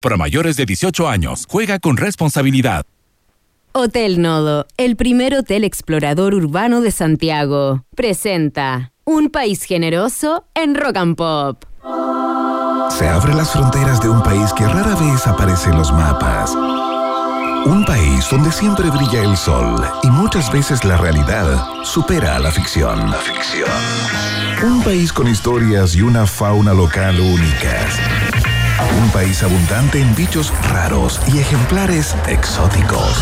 Para mayores de 18 años, juega con responsabilidad. Hotel Nodo, el primer hotel explorador urbano de Santiago, presenta Un país generoso en Rock and Pop. Se abren las fronteras de un país que rara vez aparece en los mapas. Un país donde siempre brilla el sol y muchas veces la realidad supera a la ficción. La ficción. Un país con historias y una fauna local únicas. Un país abundante en bichos raros y ejemplares exóticos.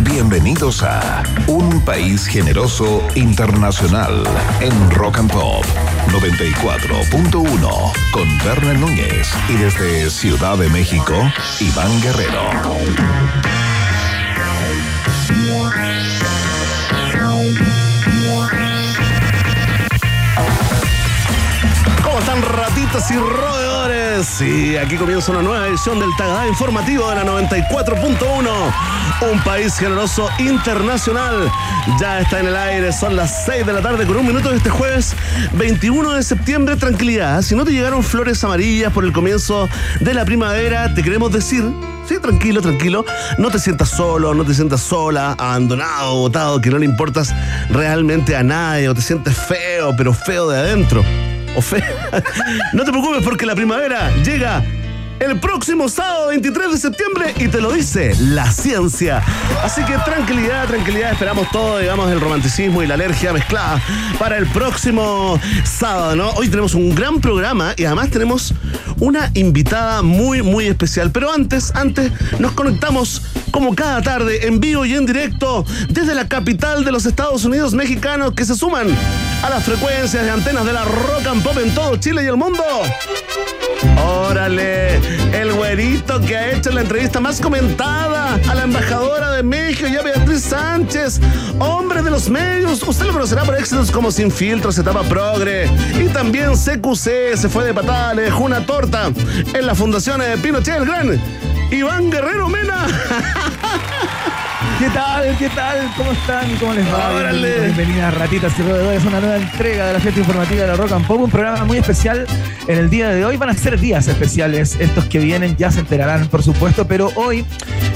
Bienvenidos a Un País Generoso Internacional en Rock and Pop 94.1 con Berna Núñez y desde Ciudad de México, Iván Guerrero. Y roedores? Sí, aquí comienza una nueva edición del Tagadá Informativo de la 94.1. Un país generoso internacional. Ya está en el aire, son las 6 de la tarde con un minuto de este jueves 21 de septiembre. Tranquilidad, si no te llegaron flores amarillas por el comienzo de la primavera, te queremos decir Sí, tranquilo, tranquilo. No te sientas solo, no te sientas sola, abandonado, botado, que no le importas realmente a nadie, o te sientes feo, pero feo de adentro. No te preocupes porque la primavera llega el próximo sábado 23 de septiembre y te lo dice la ciencia. Así que tranquilidad, tranquilidad, esperamos todo, digamos, el romanticismo y la alergia mezclada para el próximo sábado, ¿no? Hoy tenemos un gran programa y además tenemos una invitada muy, muy especial. Pero antes, antes, nos conectamos como cada tarde en vivo y en directo desde la capital de los Estados Unidos mexicanos que se suman a las frecuencias de antenas de la rock and pop en todo Chile y el mundo. Órale, el güerito que ha hecho la entrevista más comentada a la embajadora de México, ya Beatriz Sánchez, hombre de los medios. Usted lo conocerá por éxitos como Sin Filtros, Etapa Progre y también CQC, se fue de patada, le dejó una torta en la fundación de Pinochet el Gran. Iván Guerrero Mena. ¿Qué tal? ¿Qué tal? ¿Cómo están? ¿Cómo les va? Órale. Bienvenidas, ratitas y roedores. Una nueva entrega de la fiesta informativa de la Rock and Pop. Un programa muy especial en el día de hoy. Van a ser días especiales. Estos que vienen ya se enterarán, por supuesto. Pero hoy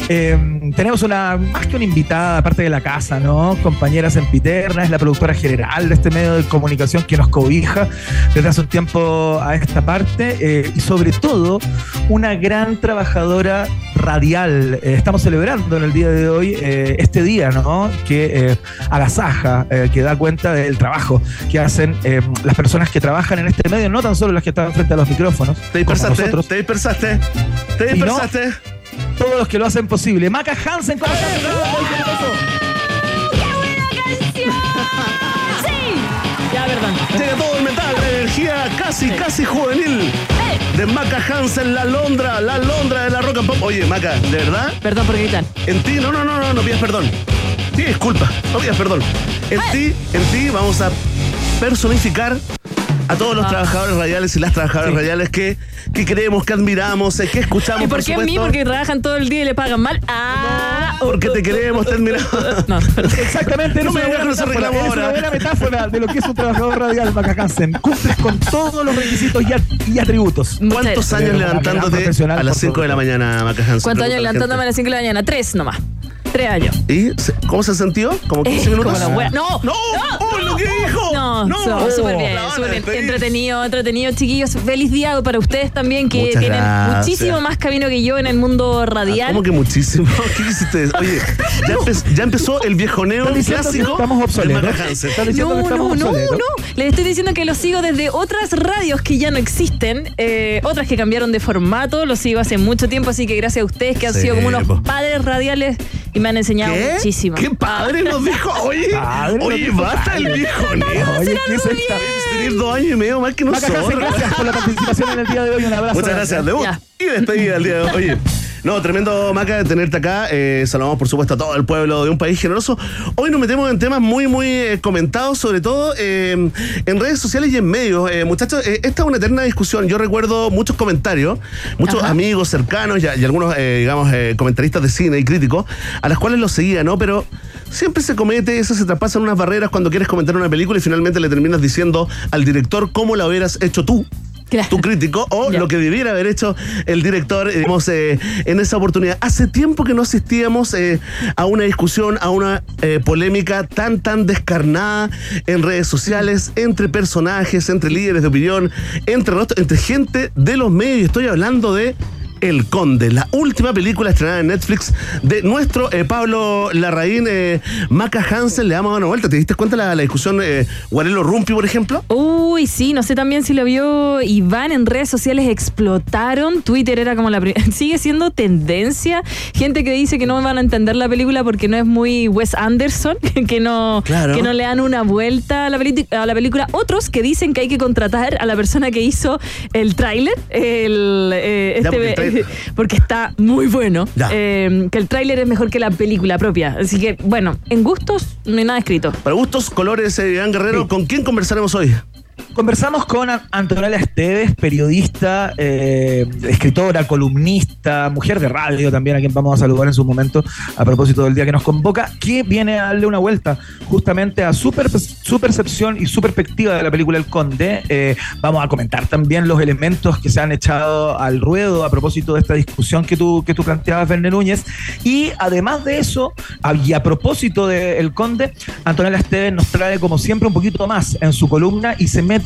eh, tenemos una, más que una invitada, aparte de la casa, ¿no? Compañera sempiterna, es la productora general de este medio de comunicación que nos cobija desde hace un tiempo a esta parte. eh, y sobre todo, una gran trabajadora radial. Eh, estamos celebrando en el día de hoy eh, este día, ¿no? Que eh, agasaja, eh, que da cuenta del trabajo que hacen eh, las personas que trabajan en este medio, no tan solo las que están frente a los micrófonos, Te como dispersaste, nosotros, te dispersaste, te no- dispersaste. todos los que lo hacen posible. Maca Hansen, ¿cómo estás? Ya, perdón. Llega todo el metal, energía casi, casi juvenil. De Maca Hansen, la Londra, la Londra de la rock and pop. Oye, Maca, ¿de verdad? Perdón por gritar. En ti, no, no, no, no, no pidas perdón. Sí, disculpa, no pidas perdón. En ti, en ti vamos a personificar a todos los Ah. trabajadores radiales y las trabajadoras radiales que, que creemos, que admiramos, eh, que escuchamos, ¿Y por qué a mí? Porque trabajan todo el día y le pagan mal. Ah, porque te queremos, te admiramos. No. Exactamente, No me buena con ese metáfora, reclamo es ahora. una buena metáfora de lo que es un trabajador radial, Maca Hansen. Cumples con todos los requisitos y, at- y atributos. ¿Cuántos Muchas años levantándote a las por 5 de la mañana, Maca? ¿Cuántos años la levantándome a las 5 de la mañana? Tres nomás. Tres años. ¿Y se- cómo se sintió? ¿Como 15 Eh, minutos? como la wea- No, ¡No! ¡Oh, lo que dijo! No, ¡No! so- súper bien, La van a súper bien. despedir. Entretenido, entretenido, chiquillos. Feliz día para ustedes también, que Muchas tienen gracias. muchísimo más camino que yo en el mundo radial. ¿Cómo que muchísimo? ¿Qué hiciste? Oye, ya, empe- ya empezó el viejoneo ¿Estás diciendo que clásico estamos obsoletos? Maca Hansen. ¿Estás diciendo No, que estamos no, no, obsoletos? no. Les estoy diciendo que los sigo desde otras radios que ya no existen, eh, otras que cambiaron de formato, los sigo hace mucho tiempo, así que gracias a ustedes que han Sí, sido como unos po. padres radiales y me han enseñado ¿Qué? muchísimo. ¿Qué padre nos dijo? Oye, Padre oye, dijo basta el padre. viejoneo. Oye, ¿qué es esta? Tener dos años y medio más que Maca Hansen, nosotros. gracias por la participación en el día de hoy. Un abrazo. Muchas gracias, Ya. y despedida el día de hoy. Oye, no, tremendo Maca de tenerte acá. Eh, saludamos por supuesto a todo el pueblo de un país generoso. Hoy nos metemos en temas muy, muy eh, comentados, sobre todo eh, en redes sociales y en medios. Muchachos, esta es una eterna discusión. Yo recuerdo muchos comentarios, muchos Ajá. amigos cercanos y, y algunos, digamos, eh, comentaristas de cine y críticos, a las cuales los seguía, ¿no? Pero siempre se comete, eso se traspasan unas barreras cuando quieres comentar una película y finalmente le terminas diciendo al director cómo la hubieras hecho tú. Claro. tu crítico, o lo que debiera haber hecho el director eh, digamos, eh, en esa oportunidad. Hace tiempo que no asistíamos eh, a una discusión, a una eh, polémica tan, tan descarnada en redes sociales, entre personajes, entre líderes de opinión, entre, entre gente de los medios. Estoy hablando de el Conde, la última película estrenada en Netflix de nuestro eh, Pablo Larraín, eh, Maca Hansen, le damos una vuelta. ¿Te diste cuenta la, la discusión eh, Guarelo Rumpi, por ejemplo? Uy, sí, no sé también si lo vio Iván en redes sociales, explotaron. Twitter era como la sigue siendo tendencia. Gente que dice que no van a entender la película porque no es muy Wes Anderson, que no, Claro. que no le dan una vuelta a la, peli- a la película. Otros que dicen que hay que contratar a la persona que hizo el tráiler, el eh, este, porque está muy bueno. Eh, que el tráiler es mejor que la película propia. Así que, bueno, en gustos no hay nada escrito. Para gustos, colores, eh, Iván Guerrero, Sí. ¿con quién conversaremos hoy? Conversamos con An- Antonella Esteves, periodista, eh, escritora, columnista, mujer de radio también, a quien vamos a saludar en su momento a propósito del día que nos convoca, que viene a darle una vuelta justamente a su, per- su percepción y su perspectiva de la película El Conde. Eh, vamos a comentar también los elementos que se han echado al ruedo a propósito de esta discusión que tú, que tú planteabas, Verne Núñez. Y además de eso, y a propósito de El Conde, Antonella Esteves nos trae como siempre un poquito más en su columna y se mete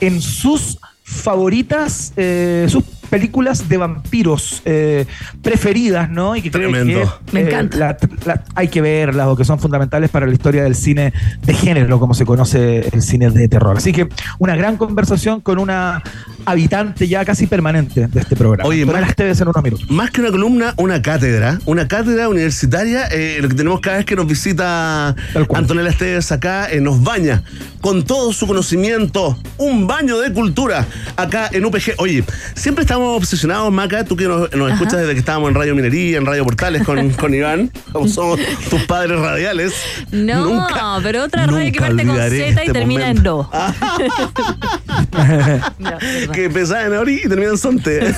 en sus favoritas, eh, sus películas de vampiros eh, preferidas, ¿no? Y que Tremendo. que Me eh, encanta. la- la- hay que verlas o que son fundamentales para la historia del cine de género, como se conoce el cine de terror. Así que una gran conversación con una habitante ya casi permanente de este programa. Oye, Antonella Mar- Esteves en unos minutos. Más que una columna, una cátedra. Una cátedra universitaria. eh, lo que tenemos cada vez que nos visita. Antonella Esteves acá, eh, nos baña con todo su conocimiento. Un baño de cultura acá en UPG. Oye, siempre estamos obsesionados, Maca, tú que nos, nos escuchas desde que estábamos en Radio Minería, en Radio Portales con, con Iván, como somos tus padres radiales. No, Nunca- pero otra radio que parte con Z y este termina en. Do. No, que empezaba en Ori y termina en Sonte.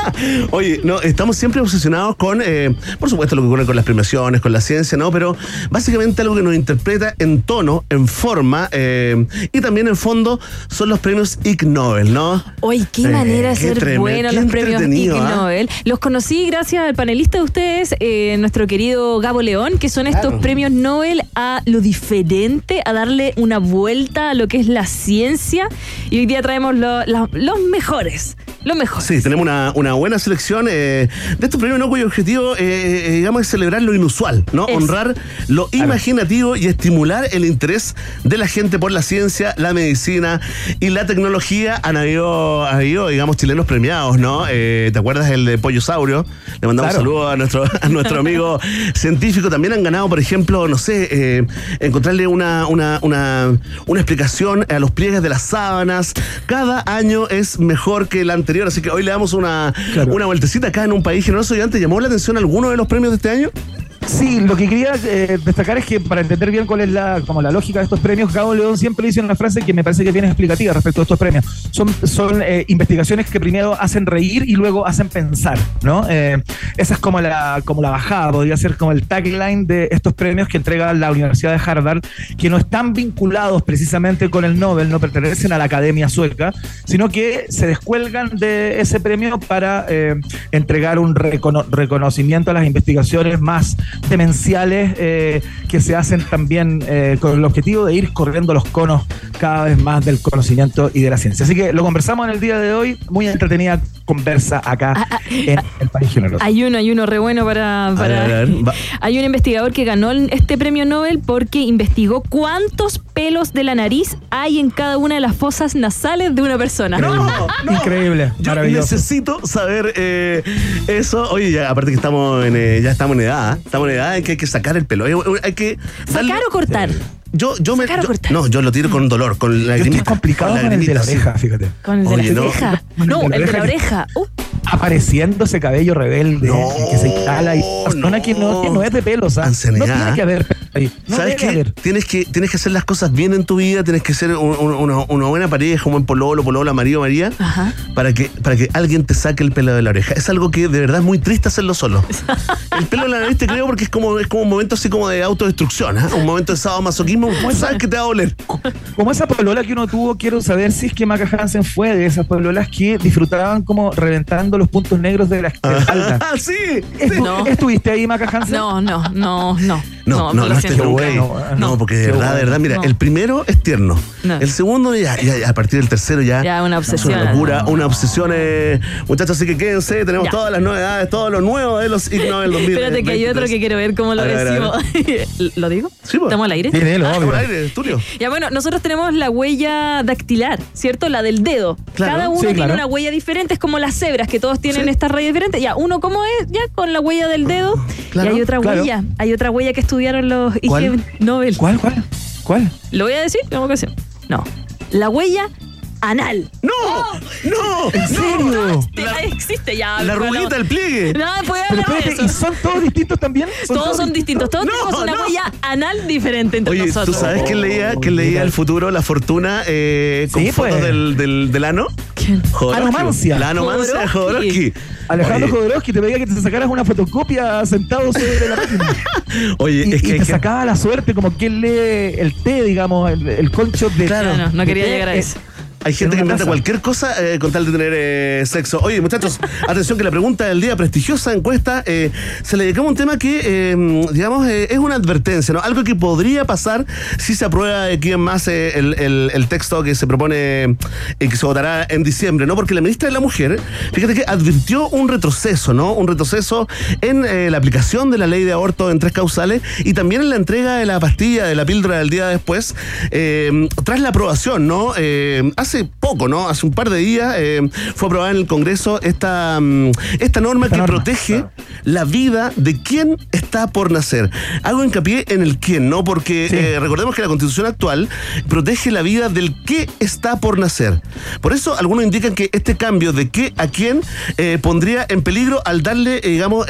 Oye, no, estamos siempre obsesionados con, eh, por supuesto, lo que ocurre con las premiaciones, con la ciencia, ¿no? Pero básicamente algo que nos interpreta en tono, en forma eh, y también en fondo son los premios Ig Nobel, ¿no? Oye, qué Eh, manera de ser tremendo, los premios Ig ¿ah? Nobel. Los conocí gracias al panelista de ustedes, eh, nuestro querido Gabo León, que son estos Claro. premios Nobel a lo diferente, a darle una vuelta a lo que es la ciencia. Y hoy día traemos lo- la- los mejores, los mejores. Sí, tenemos una, una buena selección eh, de estos premios, ¿no? Cuyo objetivo, eh, eh, digamos, es celebrar lo inusual, ¿no? Es. Honrar lo imaginativo y estimular el interés de la gente por la ciencia, la medicina y la tecnología. Han habido, ha habido digamos, chilenos premiados, ¿no? Eh, ¿Te acuerdas el de Pollo Saurio? Le mandamos Claro. saludos a nuestro, a nuestro amigo científico. También han ganado, por ejemplo, no sé, eh, encontrarle una, una, una, una explicación a los pliegues de las sábanas. Cada año es mejor que el anterior, así que hoy le damos una, Claro. una vueltecita acá en un país generoso. ¿Y antes llamó la atención alguno de los premios de este año? Sí, lo que quería eh, destacar es que para entender bien cuál es la, como la lógica de estos premios, Gabo León siempre dice una frase que me parece que es bien explicativa respecto a estos premios. Son, son eh, investigaciones que primero hacen reír y luego hacen pensar, ¿no? Eh, esa es como la, como la bajada, podría ser como el tagline de estos premios que entrega la Universidad de Harvard, que no están vinculados precisamente con el Nobel, no pertenecen a la Academia Sueca, sino que se descuelgan de ese premio para entregar un recono- reconocimiento a las investigaciones más demenciales eh, que se hacen también eh, con el objetivo de ir corriendo los conos cada vez más del conocimiento y de la ciencia. Así que lo conversamos en el día de hoy, muy entretenida conversa acá Ah, ah, en el País Generoso. Hay uno, hay uno re bueno para. para- ver, a ver, va. hay un investigador que ganó este premio Nobel porque investigó cuántos pelos de la nariz hay en cada una de las fosas nasales de una persona. Increíble, Yo maravilloso. necesito saber eh, eso. Oye, ya, aparte que estamos en, eh, ya estamos en edad, ¿eh? Estamos en edad en que hay que sacar el pelo. Hay, hay que darle- ¿Sacar o cortar? Yo, yo me. ¿Sacar o yo- cortar? no, yo lo tiro con dolor, con la estoy complicado con el de la oreja, fíjate. ¿Con el de Oye, la no. oreja? Con No, el de la oreja. Uh, apareciendo ese cabello rebelde que se instala y persona que, no, que no es de pelo, o sea, no tiene que haber ahí. No ¿Sabes qué? Tienes que, tienes que hacer las cosas bien en tu vida, tienes que ser una, buena pareja, un buen pololo, pololo, marido, María, para que, para que alguien te saque el pelo de la oreja. Es algo que de verdad es muy triste hacerlo solo. el pelo de la nariz te creo porque es como, es como un momento así como de autodestrucción, ¿eh? un momento de sábado masoquismo, sabes que te va a doler. Como esa polola que uno tuvo, quiero saber si es que Maca Hansen fue de esas pololas que disfrutaban como reventando los puntos negros de la espalda. Ah, sí. ¿Estuviste ahí, Maca Hansen? No, no, no, no. No, no, no, no, no, no, porque de verdad, de verdad, mira, el primero es tierno. El segundo, ya, ya, a partir del tercero ya. Ya, una obsesión. Una locura, una obsesión. Eh, muchachos, así que quédense, tenemos todas las novedades, todo lo nuevo de los Ig Nobel 2000. Espérate, que hay otro que quiero ver cómo lo decimos. ¿Lo digo? Sí, ¿Estamos al aire? Sí, lo al aire, Tulio. Ya, bueno, nosotros tenemos la huella dactilar, ¿cierto? La del dedo. Cada uno tiene una huella diferente, es como las cebras, que todos tienen estas rayas diferentes. Ya, uno cómo es, ya con la huella del dedo. y hay otra huella, hay otra huella que estudiaron los IG Nobel. ¿Cuál, cuál? ¿Cuál? ¿Lo voy a decir? No. La huella anal. ¡No! ¡No! ¿En serio? la, existe ya. La ruedita, el pliegue. No, puede hablar de eso. ¿Y son todos distintos también? todos, son distintos. Todos tenemos una huella anal diferente entre Oye, nosotros. ¿tú sabes quién leía, quién leía el futuro, la fortuna, eh, con fotos pues. del, del, del, ano? ¿Quién? Anomancia. La anomancia de Jodorowsky. Alejandro Jodorowsky te pedía que te sacaras una fotocopia sentado sobre la máquina. Oye, y, es que. te sacaba la suerte como quien lee el té, digamos, el, concho de. Claro, no, no quería llegar a eso. Hay gente que inventa cualquier cosa eh, con tal de tener eh, sexo. Oye, muchachos, atención que la pregunta del día, prestigiosa encuesta, eh, se le dedicamos un tema que, em, digamos, es una advertencia, ¿no? Algo que podría pasar si se aprueba de quién más el, el, texto que se propone y que se votará en diciembre, ¿no? Porque la ministra de la Mujer, fíjate que advirtió un retroceso, ¿no? Un retroceso en la aplicación de la ley de aborto en tres causales y también en la entrega de la pastilla, de la píldora del día después, tras la aprobación, ¿no? hace poco, ¿no? Hace un par de días eh, fue aprobada en el Congreso esta, mm, esta norma que protege la vida de quien está por nacer. Hago hincapié en el quién, ¿no? Porque eh, recordemos que la Constitución actual protege la vida del que está por nacer. Por eso algunos indican que este cambio de qué a quién eh, pondría en peligro al darle, digamos,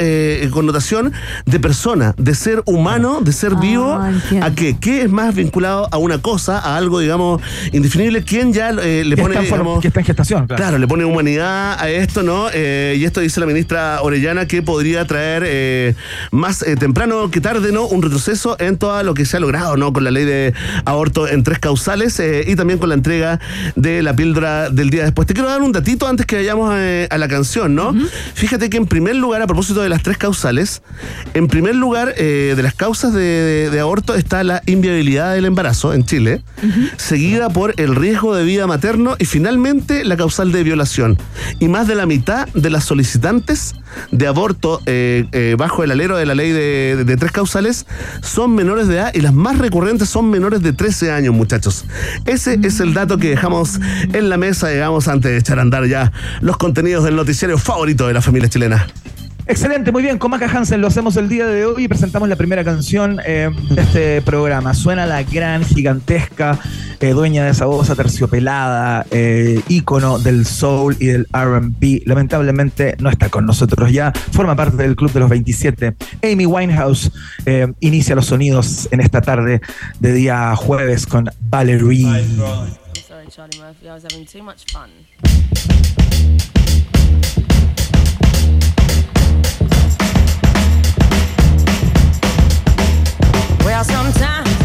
connotación de persona, de ser humano, de ser vivo, ah, a qué. ¿Qué es más vinculado a una cosa, a algo, digamos, indefinible? ¿Quién ya eh, le pone. que está en gestación, claro. le pone humanidad a esto, ¿no? Eh, y esto dice la ministra Orellana que podría traer eh, más temprano que tarde, ¿no? Un retroceso en todo lo que se ha logrado, ¿no? Con la ley de aborto en tres causales y también con la entrega de la píldora del día después. Te quiero dar un datito antes que vayamos a, la canción, ¿no? Fíjate que en primer lugar, a propósito de las tres causales, en primer lugar de las causas de, aborto está la inviabilidad del embarazo en Chile, seguida por el riesgo de vida materno y finalmente la causal de violación. Y más de la mitad de las solicitantes de aborto eh, eh, bajo el alero de la ley de, tres causales son menores de edad y las más recurrentes son menores de 13 años, muchachos. Ese es el dato que dejamos en la mesa, digamos, antes de echar a andar ya los contenidos del noticiario favorito de la familia chilena. Excelente, muy bien. Con Maca Hansen lo hacemos el día de hoy y presentamos la primera canción eh, de este programa. Suena la gran, gigantesca, eh, dueña de esa voz aterciopelada, eh, ícono del soul y del RB. Lamentablemente no está con nosotros ya. Forma parte del Club de los 27. Amy Winehouse inicia los sonidos en esta tarde de día jueves con Valerie. I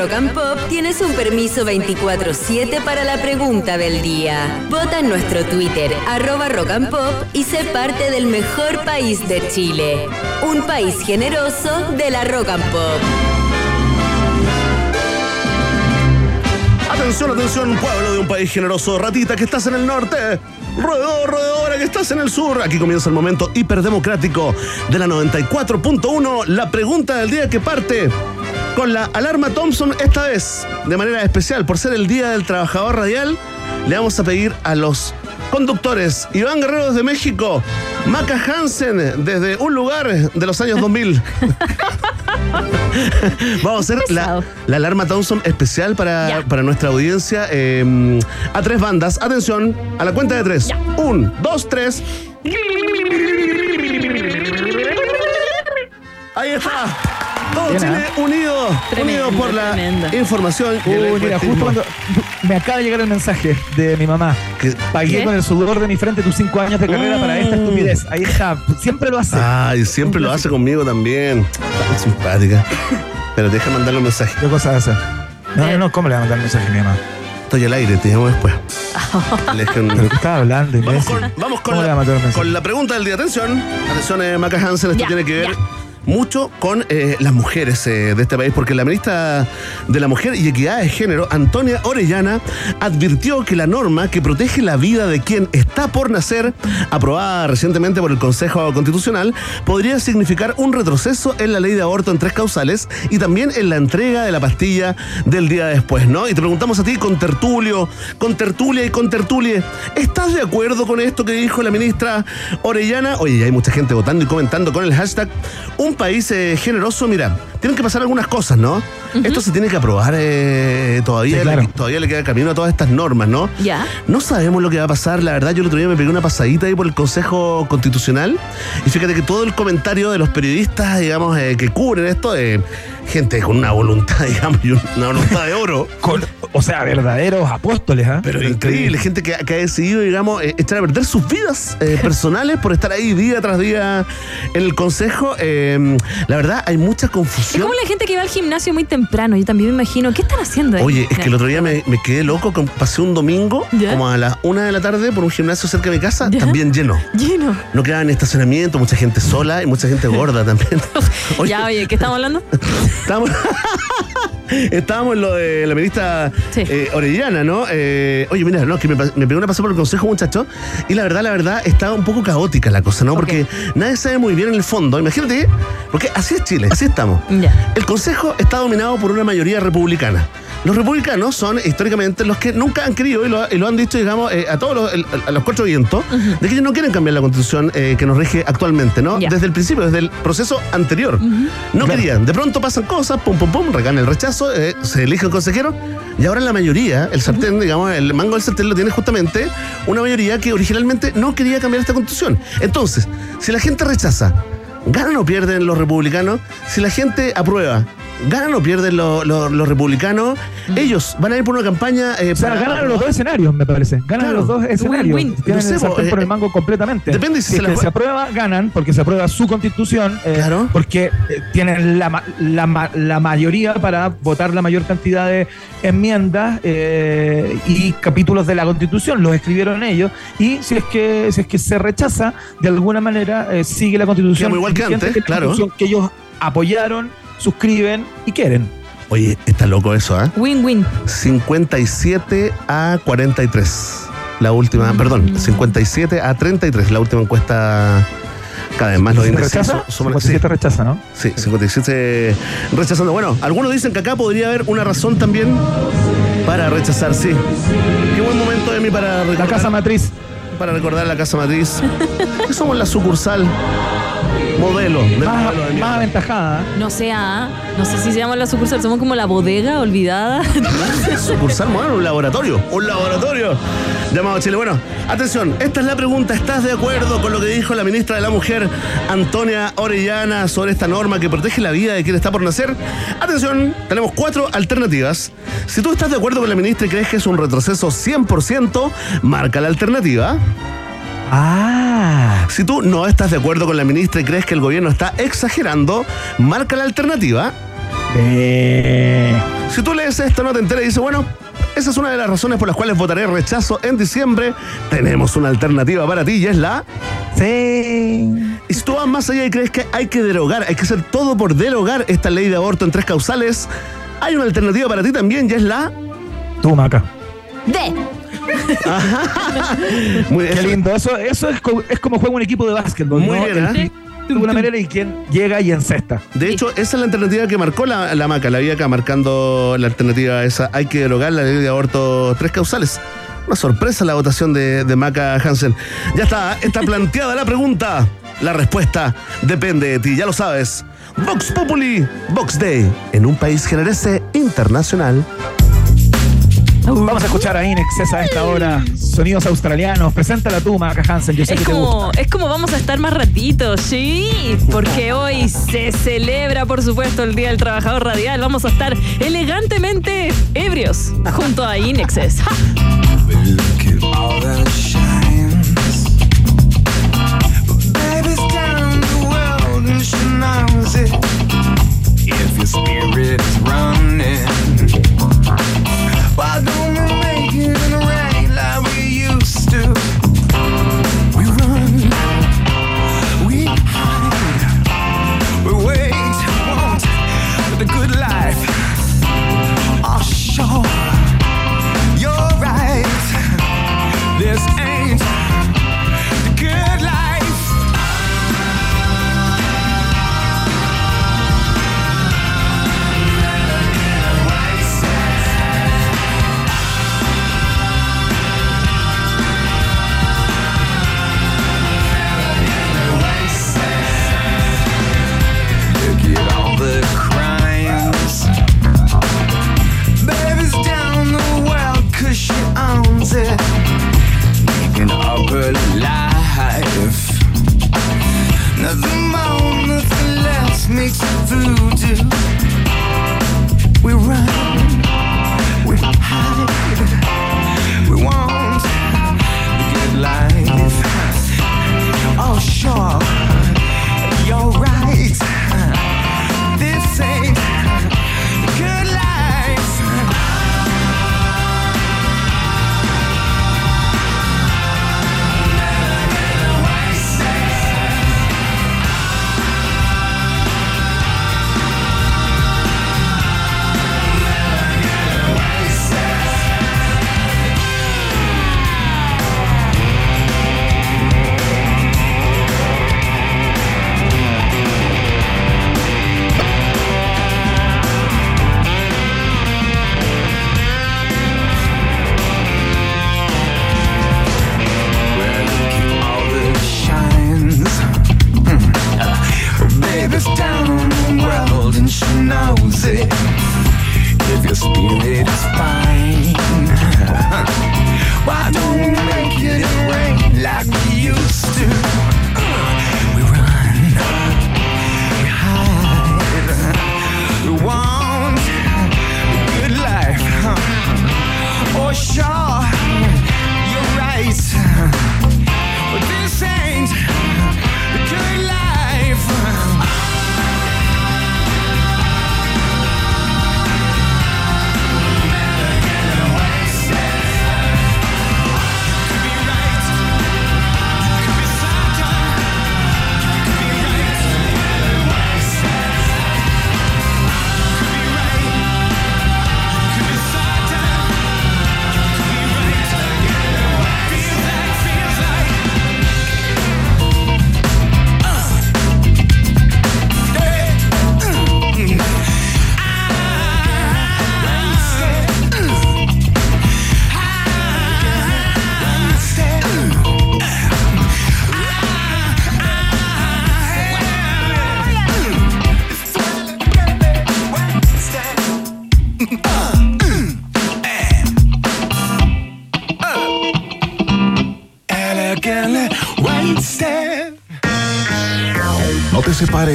Rock and Pop tienes un permiso 24-7 para la pregunta del día. Vota en nuestro Twitter, arroba Rock and Pop, y sé parte del mejor país de Chile. Un país generoso de la Rock and Pop. Atención, atención, pueblo de un país generoso. Ratita, que estás en el norte. Roedor, roedora, que estás en el sur. Aquí comienza el momento hiperdemocrático de la 94.1. La pregunta del día que parte con la alarma Thompson esta vez, de manera especial, por ser el Día del Trabajador Radial, le vamos a pedir a los conductores Iván Guerrero desde México, Maca Hansen desde un lugar de los años 2000. Vamos a hacer la, alarma Thompson especial para, para nuestra audiencia eh, a tres bandas. Atención, a la cuenta de tres. Un, dos, tres. Ahí está. Todo Chile unido, Tremendo, unido por la tremendo. información. Uy, mira, justo cuando me acaba de llegar el mensaje de mi mamá. Que- Pagué ¿Qué? con el sudor de mi frente tus cinco años de carrera para esta Mm. estupidez. Ahí está. Siempre lo hace. Ay, siempre lo hace conmigo también. Tan simpática. Pero deja mandarle un mensaje. ¿Qué cosa hace? No, no, no, ¿cómo le va a mandar un mensaje a mi mamá? Estoy al aire, te llamo después. Le dejé un- ¿Pero qué estaba hablando, Vamos con, vamos con ¿Cómo le va a la, mandar un mensaje? con la pregunta del día. Atención, atención, eh, Maca Hansen, esto Ya, tiene que ver ya. Mucho con eh, las mujeres eh, de este país, porque la ministra de la Mujer y Equidad de Género, Antonia Orellana, advirtió que la norma que protege la vida de quien está por nacer, aprobada recientemente por el Consejo Constitucional, podría significar un retroceso en la ley de aborto en tres causales y también en la entrega de la pastilla del día después, ¿no? Y te preguntamos a ti, con tertulio, con tertulia y con tertulie, ¿estás de acuerdo con esto que dijo la ministra Orellana? Oye, hay mucha gente votando y comentando con el hashtag país eh, generoso. Mira, tienen que pasar algunas cosas, ¿no? Esto se tiene que aprobar eh, todavía, Sí, claro. le, todavía le queda camino a todas estas normas, ¿no? Ya. No sabemos lo que va a pasar. La verdad, yo el otro día me pegué una pasadita ahí por el Consejo Constitucional. Y fíjate que todo el comentario de los periodistas, digamos, eh, que cubren esto, eh, gente con una voluntad, digamos, y una voluntad de oro. Con- o sea, verdaderos apóstoles, ¿ah? Pero increíble, gente que, que ha decidido, digamos, eh, echar a perder sus vidas eh, personales por estar ahí día tras día en el Consejo. Eh, la verdad, hay mucha Es como la gente que va al gimnasio muy temprano. Yo también me imagino. ¿Qué están haciendo ahí? Oye, es que el otro día me, me quedé loco, pasé un domingo, ¿Ya? como a las una de la tarde, por un gimnasio cerca de mi casa, ¿Ya? también lleno. Lleno. No quedaba en estacionamiento, mucha gente sola y mucha gente gorda también. Oye, Ya, oye, ¿qué estamos hablando? estábamos, estábamos en lo de la ministra Sí. eh, Orellana, ¿no? Eh, oye, mira, no, que me, me pegó una pasada por el consejo, muchacho, y la verdad, la verdad, estaba un poco caótica la cosa, ¿no? Porque nadie sabe muy bien en el fondo. Imagínate, porque así es Chile, así estamos. El Consejo está dominado por una mayoría republicana. Los republicanos son históricamente los que nunca han querido, y lo, y lo han dicho, digamos, eh, a todos los, el- a los cuatro vientos, de que ellos no quieren cambiar la constitución eh, que nos rige actualmente, ¿no? Desde el principio, desde el proceso anterior. No querían. De pronto pasan cosas, pum, pum, pum, regalan el rechazo, eh, se elige el consejero, y ahora la mayoría, el sartén, digamos, el mango del sartén lo tiene justamente una mayoría que originalmente no quería cambiar esta constitución. Entonces, si la gente rechaza, ¿Ganan o pierden los republicanos? Si la gente aprueba, ¿ganan o pierden lo- lo- los republicanos? Ellos van a ir por una campaña. eh, O sea, para- ganan los dos escenarios, me parece. Ganan Claro. los dos escenarios. Win-win. Tienen No sé, el sartén eh, por el mango completamente. depende si si se la se aprueba, ganan, porque se aprueba su constitución. eh, Claro. Porque eh, tienen la, ma- la, ma- la mayoría para votar la mayor cantidad de enmiendas eh, y capítulos de la constitución. Los escribieron ellos. Y si es que, si es que se rechaza, de alguna manera eh, sigue la constitución. Quedamos igual que antes, la claro. constitución que ellos apoyaron, suscriben y quieren. Oye, está loco eso, ¿ah? Win-win. 57 a 43. La última, perdón, 57 a 33. La última encuesta. Cada vez más los ¿Se índices rechaza? su- suman- 57 rechaza, ¿no? Sí, 57 rechazando. Bueno, algunos dicen que acá podría haber una razón también para rechazar, sí. Qué buen momento de mí para La recordar, casa matriz. para recordar la casa matriz. somos la sucursal modelo del Más, modelo de más aventajada. No sé, ah, no sé si se llama la sucursal, somos como la bodega olvidada. Sucursal modelo, un laboratorio. Un laboratorio llamado Chile. Bueno, atención, esta es la pregunta. ¿Estás de acuerdo con lo que dijo la ministra de la Mujer, Antonia Orellana, sobre esta norma que protege la vida de quien está por nacer? Atención, tenemos cuatro alternativas. Si tú estás de acuerdo con la ministra y crees que es un retroceso 100%, marca la alternativa. Ah. Si tú no estás de acuerdo con la ministra y crees que el gobierno está exagerando, marca la alternativa. Eh, Si tú lees esto, no te enteras y dices, bueno, esa es una de las razones por las cuales votaré rechazo en diciembre. Tenemos una alternativa para ti y es la. Sí. Y si tú vas más allá y crees que hay que derogar, hay que hacer todo por derogar esta ley de aborto en tres causales, hay una alternativa para ti también y es la. Tú, Maca. D. Muy Qué lindo. Eso, eso es, co- es como juega un equipo de básquetbol. Muy ¿no? bien, ¿eh? De alguna manera y quien llega y encesta. De hecho, esa es la alternativa que marcó la, la maca. La vi acá marcando la alternativa esa. Hay que derogar la ley de aborto tres causales. Una sorpresa la votación de, de Maca Hansen. Ya está, está planteada la pregunta. La respuesta depende de ti, ya lo sabes. Vox Populi, Vox Day, en un país generese internacional. Vamos a escuchar a Inexcess a esta hora. Sonidos australianos. Preséntala tú, Maca Hansen. Yo sé Es que te gusta. como, es como vamos a estar más ratito, sí, porque hoy se celebra, por supuesto, el Día del Trabajador Radial. Vamos a estar elegantemente ebrios junto a Inexes.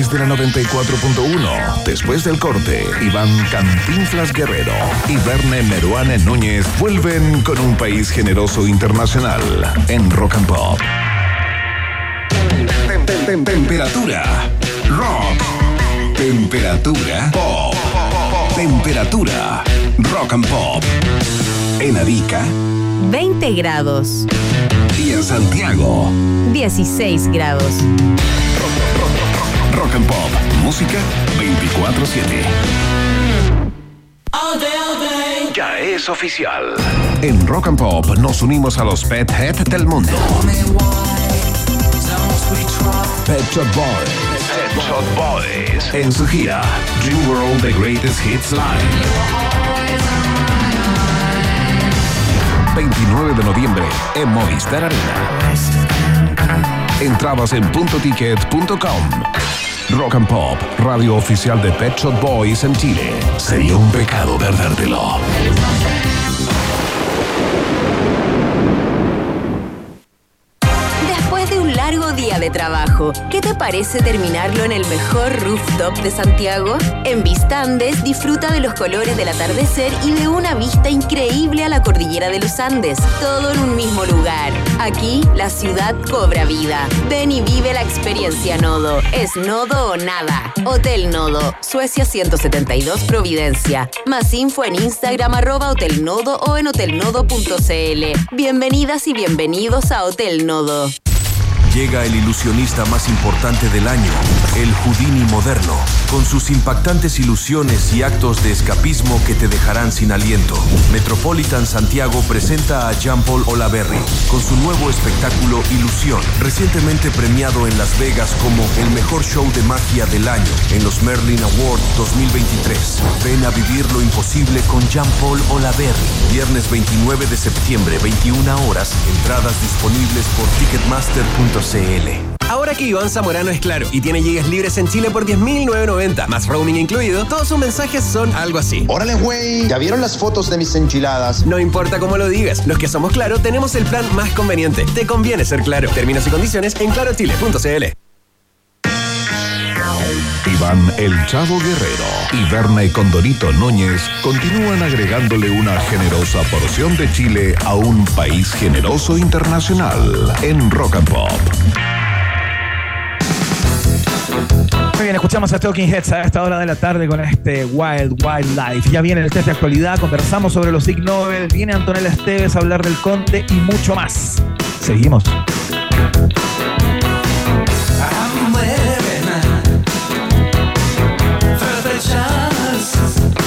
Separes de la 94.1. Después del corte, Iván Cantinflas Guerrero y Verne Meruane Núñez vuelven con un país generoso internacional en Rock and Pop. Tem- tem- tem- Temperatura rock. Temperatura pop. Temperatura. Rock and Pop. En Arica 20 grados. y en Santiago. 16 grados. Rock and Pop. Música 24-7. Ya es oficial. En Rock and Pop nos unimos a los Pet Head del mundo. Pet Shop Boys. Pet Shop Boys. En su gira Dream World The Greatest Hits Live. 29 de noviembre en Movistar Arena. Entradas en puntoticket.com. Rock and Pop, radio oficial de Pet Shop Boys en Chile. Sería un pecado perdértelo. Trabajo, ¿qué te parece terminarlo en el mejor rooftop de Santiago? En Vista Andes disfruta de los colores del atardecer y de una vista increíble a la cordillera de los Andes, todo en un mismo lugar. Aquí la ciudad cobra vida. Ven y vive la experiencia Nodo. Es Nodo o nada. Hotel Nodo, Suecia 172 Providencia. Más info en Instagram arroba o en hotelnodo.cl. Bienvenidas y bienvenidos a Hotel Nodo. Llega el ilusionista más importante del año, el Houdini moderno, con sus impactantes ilusiones y actos de escapismo que te dejarán sin aliento. Metropolitan Santiago presenta a Jean-Paul Olaverri con su nuevo espectáculo Ilusión, recientemente premiado en Las Vegas como el mejor show de magia del año en los Merlin Awards 2023. Ven a vivir lo imposible con Jean-Paul Olaverri. Viernes 29 de septiembre, 21 horas. Entradas disponibles por Ahora que Iván Zamorano es claro y tiene gigas libres en Chile por 10.990, más roaming incluido, todos sus mensajes son algo así. Órale, güey. ¿Ya vieron las fotos de mis enchiladas? No importa cómo lo digas, los que somos claro tenemos el plan más conveniente. Te conviene ser claro. Términos y condiciones en clarochile.cl. El Chavo Guerrero y Verne Condorito Núñez continúan agregándole una generosa porción de Chile a un país generoso internacional en Rock and Pop. Muy bien, escuchamos a Talking Heads a esta hora de la tarde con este Wild Wild Life. Ya viene el test de actualidad, conversamos sobre los Ig Nobel, viene Antonella Esteves a hablar del Conte y mucho más. Seguimos. Yes.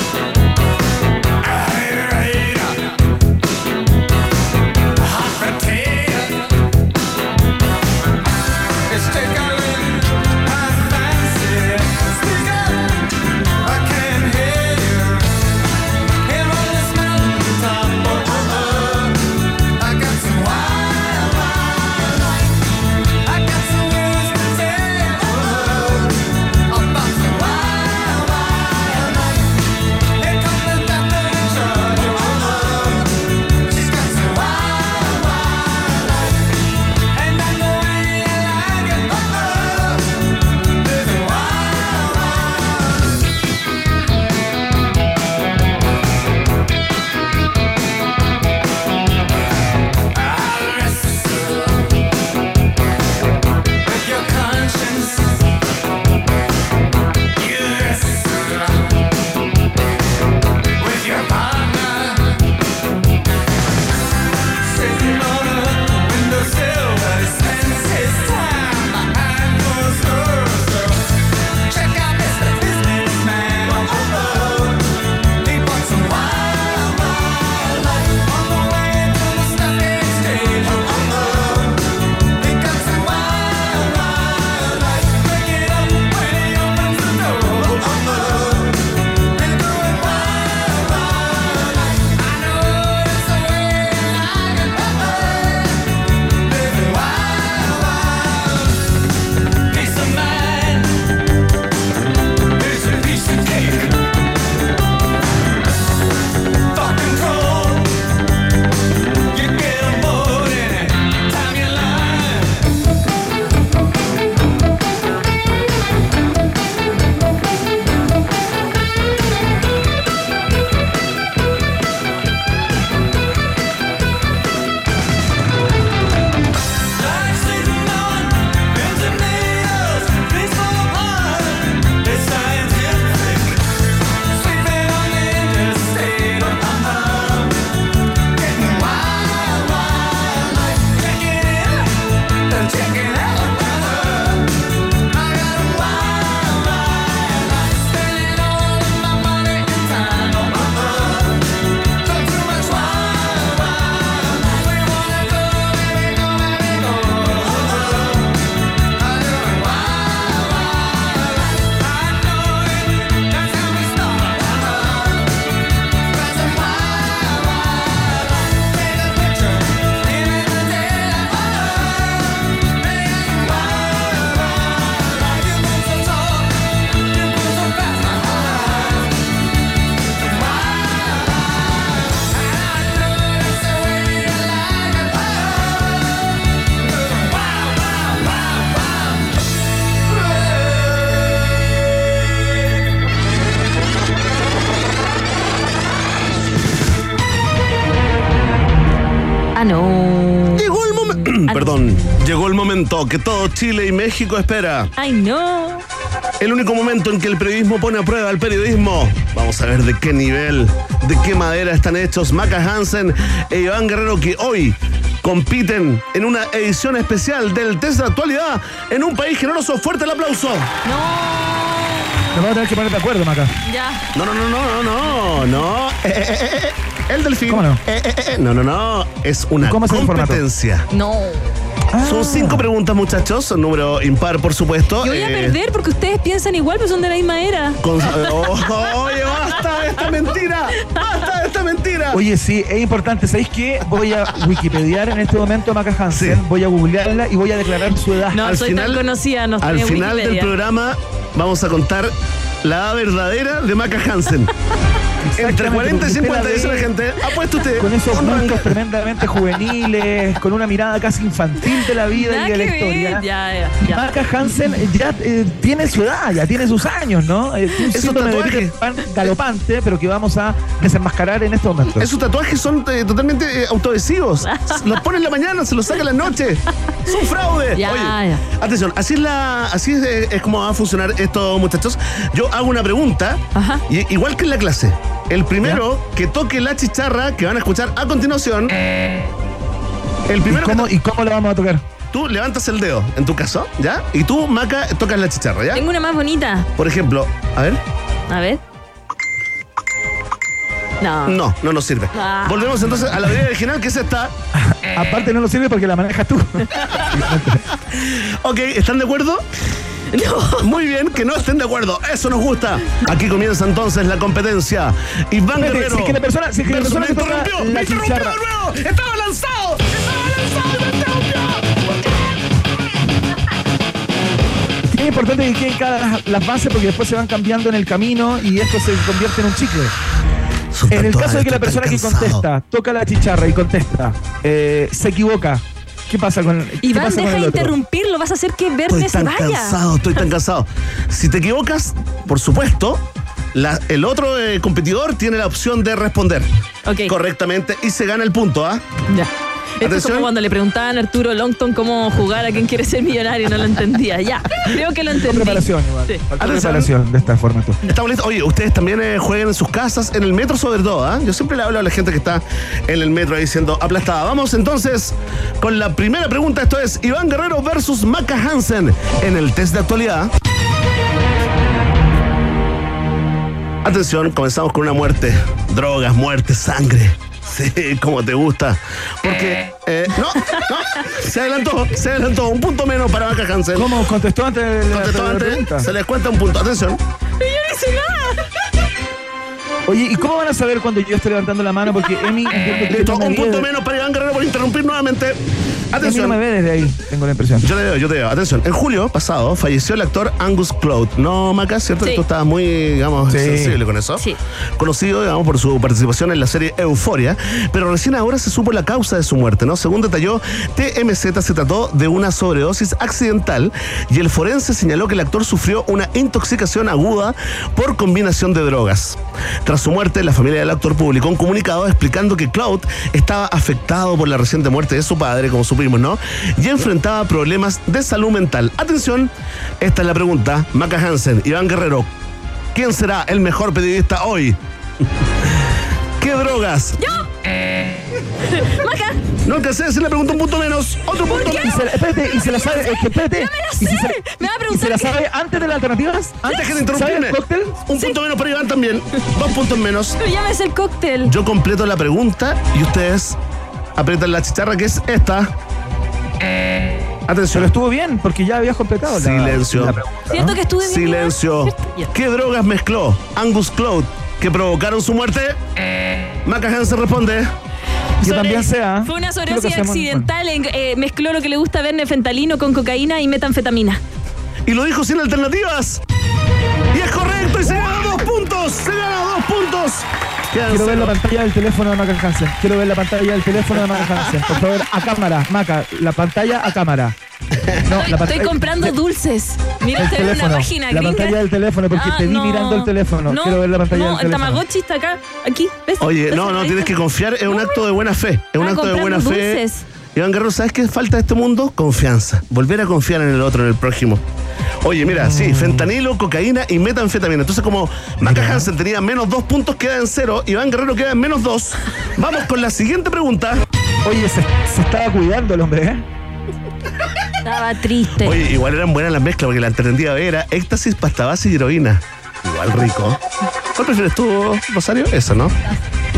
Momento que todo Chile y México espera. Ay, no. El único momento en que el periodismo pone a prueba al periodismo. Vamos a ver de qué nivel, de qué madera están hechos Maca Hansen e Iván Guerrero que hoy compiten en una edición especial del test de actualidad en un país generoso. Fuerte el aplauso. No. Nos vamos a tener que poner de acuerdo, Maca. Ya. No, no, no, no, no, no, no. Eh, eh, eh, eh, el delfín. ¿Cómo no? Eh, eh, eh, no, no, no. Es una ¿Cómo es el formato? competencia. No. Son cinco preguntas, muchachos. Son número impar, por supuesto. Yo voy a Eh, perder porque ustedes piensan igual, pero son de la misma era. con- Oh, oye, basta de esta mentira. Basta de esta mentira. Oye, sí, es importante. ¿Sabéis qué? Voy a wikipediar en este momento a Maca Hansen. Sí. Voy a googlearla y voy a declarar su edad. No, Al soy final- tan conocida, no Al final del programa vamos a contar la verdadera de Maca Hansen. Entre 40 y 50 dice la gente. Apuesta usted. Con esos Un tremendamente juveniles, con una mirada casi infantil de la vida Nada y de la ver. historia. Ya, ya, ya. Maca Hansen ya eh, tiene su edad, ya tiene sus años, ¿no? Eh, un tatuajes. Peter Pan galopante, pero que vamos a desenmascarar en este momento. Esos tatuajes son eh, totalmente eh, autoadhesivos. Los pone en la mañana, se los saca en la noche. Son fraude. Ya, Oye, ya. atención, así es la, así es, es como va a funcionar esto, muchachos. Yo hago una pregunta, Ajá. y, igual que en la clase. El primero que toque la chicharra que van a escuchar a continuación. El ¿Y primero que cómo, to- ¿Y cómo lo vamos a tocar? tú levantas el dedo, en tu caso, ¿ya? Y tú, Maca, tocas la chicharra, ¿ya? Tengo una más bonita. Por ejemplo, a ver. A ver. No. No, no nos sirve. Ah. Volvemos entonces a la idea original, que es esta. Aparte no nos sirve porque la manejas tú. Ok, ¿están de acuerdo? No. Muy bien, que no estén de acuerdo. Eso nos gusta. Aquí comienza entonces la competencia. Iván Espérate, Guerrero. si es que la persona- si es que la persona me interrumpió, la me interrumpió chicharra. de nuevo. Estaba lanzado. Estaba lanzado y me interrumpió. Es importante que queden cada las bases porque después se van cambiando en el camino y esto se convierte en un chicle. En el caso de que la persona que contesta toca la chicharra y contesta, eh, se equivoca, ¿qué pasa con, qué Iván, pasa deja el de interrumpirlo. Vas a hacer que Estoy Verne se tan vaya. cansado, estoy tan cansado. Si te equivocas, por supuesto, la- el otro eh, competidor tiene la opción de responder correctamente y se gana el punto, ¿ah? Ya. Esto es como cuando le preguntaban a Arturo Longton cómo jugar a quien quiere ser millonario y no lo entendía. Ya, creo que lo entendí. Preparación igual. Sí. Preparación de esta formato. Estamos listos. Oye, ustedes también eh, jueguen en sus casas, en el metro sobre todo, ¿ah? Yo siempre le hablo a la gente que está en el metro ahí siendo aplastada. Vamos entonces con la primera pregunta. Esto es Iván Guerrero versus Maca Hansen en el test de actualidad. Atención, comenzamos con una muerte. Drogas, muerte, sangre. Sí, como te gusta. Porque, eh, no, no, se adelantó, se adelantó. Un punto menos para Hansen. ¿Cómo contestó antes de la, Contestó de la antes, pregunta? se les cuenta un punto. Atención. Oye, ¿y cómo van a saber cuando yo estoy levantando la mano? Porque Emi, que Listo, no un punto menos para Iván Guerrero por interrumpir nuevamente. Emi no Atención. me ve desde ahí, tengo la impresión. Yo te veo, yo te veo. Atención. En julio pasado falleció el actor Angus Cloud. No, Maca, ¿cierto? Sí. Tú estabas muy, digamos, Sí. sensible con eso. Sí. Conocido, digamos, por su participación en la serie Euforia. Pero recién ahora se supo la causa de su muerte, ¿no? Según detalló TMZ, se trató de una sobredosis accidental y el forense señaló que el actor sufrió una intoxicación aguda por combinación de drogas. Tras su muerte, la familia del actor publicó un comunicado explicando que Cloud estaba afectado por la reciente muerte de su padre, como supimos, ¿no? Y enfrentaba problemas de salud mental. Atención, esta es la pregunta. Maca Hansen, Iván Guerrero, ¿quién será el mejor periodista hoy? ¿Qué drogas? Maca, No alcancé a decir la pregunta un punto menos. Otro punto Y menos. se la, espérate, y se la sabe, es que espérate. y si se, me va a y preguntar se la sabe antes de las alternativas. Antes que te ¿Sabe interrumpirme. el cóctel? Un punto menos para Iván también. Dos puntos menos. pero llámese el cóctel. Yo completo la pregunta y ustedes aprietan la chicharra que es esta. Pero Atención. estuvo bien, porque ya habías completado la- Silencio. la pregunta, ¿no? Siento que estuve bien. Silencio. ¿Cierto? Ya. ¿Qué drogas mezcló Angus Cloud que provocaron su muerte? Maca Hansen responde. Que Sobre- también sea. Fue una ¿qué es lo que sobredosis hacemos? accidental. en- eh, mezcló lo que le gusta ver nefentalino con cocaína y metanfetamina. Y lo dijo sin alternativas. Y es correcto y se gana dos puntos. Se gana dos puntos. Quiero ver la pantalla del teléfono de Maca Hansen. Quiero ver la pantalla del teléfono de Maca Hansen. Por favor, a cámara, Maca, la pantalla a cámara. No, la Estoy comprando dulces. Mira, el estoy en una teléfono. página La gringa. pantalla del teléfono, porque Ah, te vi no. mirando el teléfono. No, Quiero ver la pantalla no, del el teléfono. Tamagotchi está acá, aquí. ¿ves? Oye, ¿Ves? no, no, tienes que confiar, es un acto de buena fe. Es un Ah, acto de buena fe. dulces. Iván Guerrero, ¿sabes qué falta a este mundo? Confianza. Volver a confiar en el otro, en el prójimo. Oye, mira, Mm. sí, fentanilo, cocaína y metanfetamina. Entonces, como Maca Hansen tenía menos dos puntos, queda en cero. Iván Guerrero queda en menos dos. Vamos con la siguiente pregunta. Oye, se, se estaba cuidando el hombre, ¿eh? Estaba triste. Oye, igual eran buenas las mezclas, porque la alternativa era éxtasis, pasta base y heroína. Igual rico. ¿Cuál prefieres tú, Rosario? Eso, ¿no?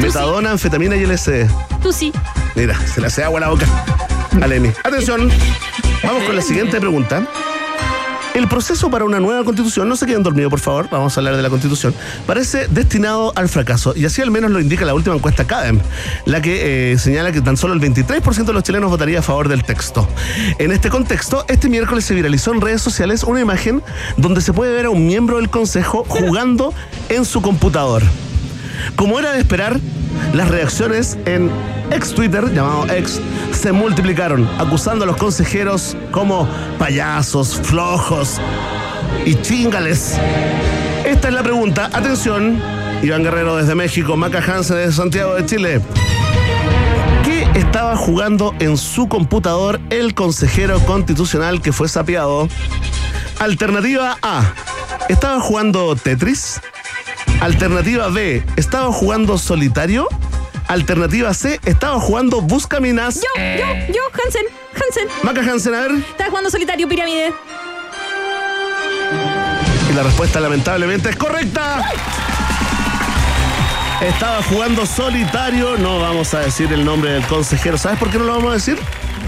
Metadona, anfetamina y LSD. Tú sí. Mira, se le hace agua a la boca. Alemi. Atención. Vamos con la siguiente pregunta. El proceso para una nueva constitución, no se queden dormidos, por favor, vamos a hablar de la constitución, parece destinado al fracaso. Y así al menos lo indica la última encuesta CADEM, la que eh, señala que tan solo el 23% de los chilenos votaría a favor del texto. En este contexto, este miércoles se viralizó en redes sociales una imagen donde se puede ver a un miembro del Consejo jugando en su computador. Como era de esperar, las reacciones en ex Twitter, llamado ex, se multiplicaron, acusando a los consejeros como payasos, flojos y chingales. Esta es la pregunta. Atención, Iván Guerrero desde México, Maca Hansen desde Santiago de Chile. ¿Qué estaba jugando en su computador el consejero constitucional que fue sapeado? Alternativa A. ¿Estaba jugando Tetris? Alternativa B. ¿Estaba jugando solitario? Alternativa C. ¿Estaba jugando Buscaminas? Yo, yo, yo, Hansen, Hansen. Maca Hansen, a ver. Estaba jugando solitario pirámide. Y la respuesta lamentablemente es correcta. Estaba jugando solitario. No vamos a decir el nombre del consejero. ¿Sabes por qué no lo vamos a decir?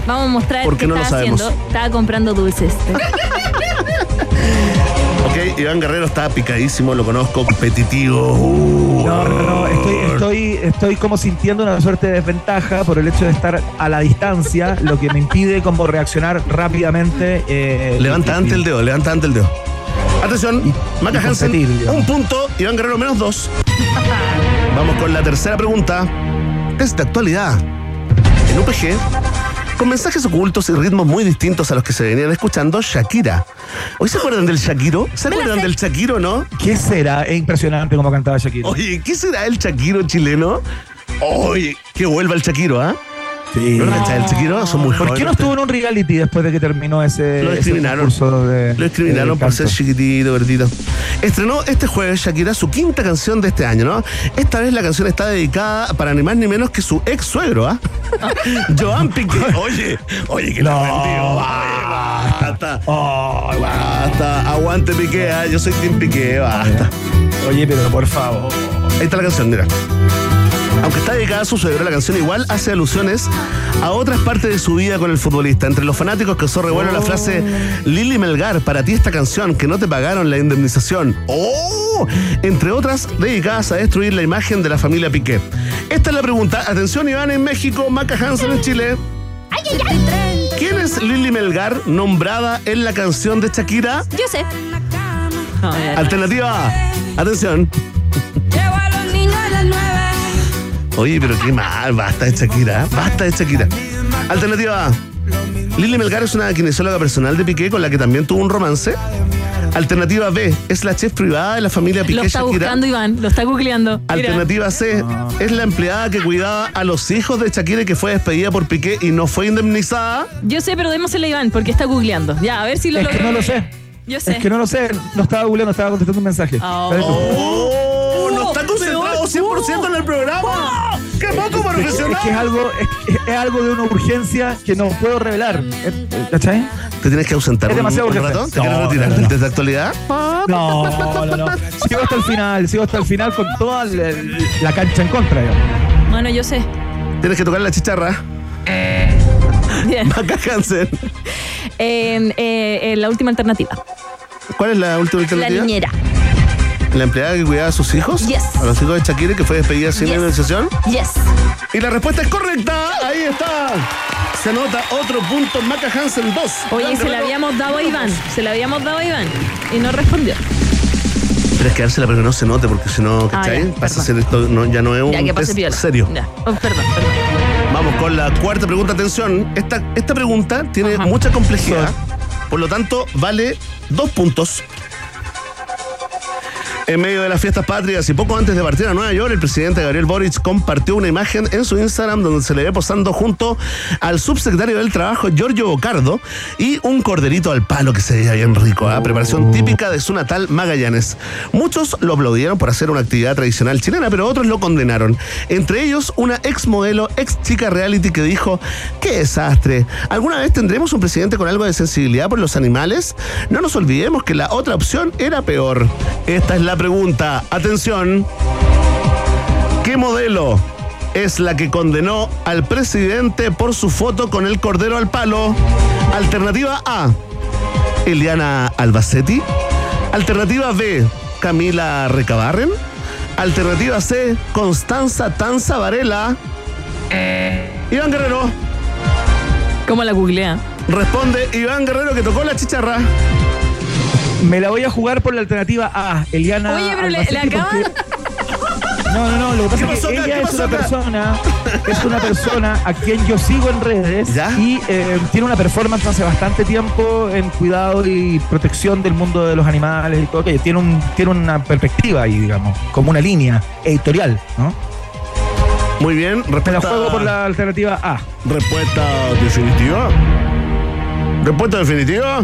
Vamos a mostrar ¿Por qué no lo estaba haciendo. Estaba comprando dulces. Ok, Iván Guerrero está picadísimo, lo conozco, competitivo. Uh, No, no, no, estoy, estoy, estoy como sintiendo una suerte de desventaja por el hecho de estar a la distancia, lo que me impide como reaccionar rápidamente. eh, Levanta y- antes el dedo, levanta antes el dedo. Atención, Maca Hansen, un punto, Iván Guerrero menos dos. Vamos con la tercera pregunta. Es de actualidad. En UPG, con mensajes ocultos y ritmos muy distintos a los que se venían escuchando, Shakira. ¿Hoy se acuerdan del Shakiro? ¿Se acuerdan del Shakiro, no? ¿Qué será? Es impresionante como cantaba Shakira. Oye, ¿qué será el Shakiro chileno? Oye, que vuelva el Shakiro, ¿ah? Sí. El Shakiro son muy ¿Por jóvenes. qué no estuvo en un reality después de que terminó ese, Lo ese concurso de Lo discriminaron de por ser chiquitito, verdito. Estrenó este jueves Shakira su quinta canción de este año, ¿no? Esta vez la canción está dedicada para ni más ni menos que su ex suegro, ¿ah? Joan Piqué. Oye, oye, que No. vendió. Oye, basta. Ay, basta. Aguante Piqué, ¿ah? Yo soy Team Piqué, basta. Oye, pero por favor. Ahí está la canción, mira. Aunque está dedicada a su suegro, la canción igual hace alusiones a otras partes de su vida con el futbolista. Entre los fanáticos causó revuelo la frase Lili Melgar, para ti esta canción, que no te pagaron la indemnización. ¡Oh! Entre otras, dedicadas a destruir la imagen de la familia Piqué. Esta es la pregunta. Atención, Iván en México, Maca Hansen en Chile. ¿Quién es Lili Melgar nombrada en la canción de Shakira? Yo sé. Alternativa A. Atención. Oye, pero qué mal, basta de Shakira, ¿eh? basta de Shakira. Alternativa A. Lili Melgar es una kinesióloga personal de Piqué con la que también tuvo un romance. Alternativa B. Es la chef privada de la familia Piqué Lo está Shakira. buscando Iván, lo está googleando. Mira. Alternativa C. Es la empleada que cuidaba a los hijos de Shakira y que fue despedida por Piqué y no fue indemnizada. Yo sé, pero démosle a Iván porque está googleando. Ya, a ver si lo Es que no lo sé. Yo sé. Es que no lo sé. No estaba googleando, estaba contestando un mensaje. Oh. Concentrado peor. 100% en el programa! ¡Qué poco Es que- profesional! Es que es algo, es, es algo de una urgencia que no puedo revelar. Eh, eh, ¿Cachai? ¿Te tienes que ausentar Es un, demasiado un urgente. rato? ¿Te quieres No, retirar no, no. desde la actualidad? No, no, no. Sigo hasta el final, sigo hasta el final con toda la, la cancha en contra. yo. Bueno, yo sé. Tienes que tocar la chicharra. Bien. Maca Hansen. Eh, eh, eh, la última alternativa. ¿Cuál es la última La alternativa? niñera. ¿La empleada que cuidaba a sus hijos? Yes. A los hijos de Shakira que fue despedida sin Yes. indemnización. Yes. Y la respuesta es correcta. Ahí está. Se anota otro punto. Maca Hansen 2. Oye, se la habíamos dado a Iván. Se la habíamos dado a Iván. Y no respondió. Tienes que dársela pero que no se note porque si no, ¿cachai? Ah, ya, Pasa a ser esto, no, ya no es un Ya que pase test piola. serio. Ya. Oh, perdón, perdón. Vamos con la cuarta pregunta. Atención. Esta, esta pregunta tiene Ajá. mucha complejidad. Por lo tanto, vale dos puntos. En medio de las fiestas patrias y poco antes de partir a Nueva York, el presidente Gabriel Boric compartió una imagen en su Instagram donde se le ve posando junto al subsecretario del Trabajo, Giorgio Bocardo, y un corderito al palo que se veía bien rico, ¿ah? preparación típica de su natal Magallanes. Muchos lo aplaudieron por hacer una actividad tradicional chilena, pero otros lo condenaron. Entre ellos, una ex modelo, ex chica reality que dijo, ¡qué desastre! ¿Alguna vez tendremos un presidente con algo de sensibilidad por los animales? No nos olvidemos que la otra opción era peor. Esta es la pregunta. Atención. ¿Qué modelo es la que condenó al presidente por su foto con el cordero al palo? Alternativa A. Eliana Albacete. Alternativa B. Camila Recabarren. Alternativa C. Constanza Tanza Varela. Iván Guerrero. ¿Cómo la googlea? Responde Iván Guerrero que tocó la chicharra. Me la voy a jugar por la alternativa A, Eliana. Oye, pero le, acaban. porque- No, no, no, lo que pasa ¿Qué es que ella ¿Qué es pasó una acá? persona, es una persona a quien yo sigo en redes ¿Ya? y eh, tiene una performance hace bastante tiempo en cuidado y protección del mundo de los animales y todo aquello. Tiene, un, tiene una perspectiva ahí, digamos, como una línea editorial, ¿no? Muy bien. Me la Respuesta, juego por la alternativa A. respuesta definitiva. Respuesta definitiva.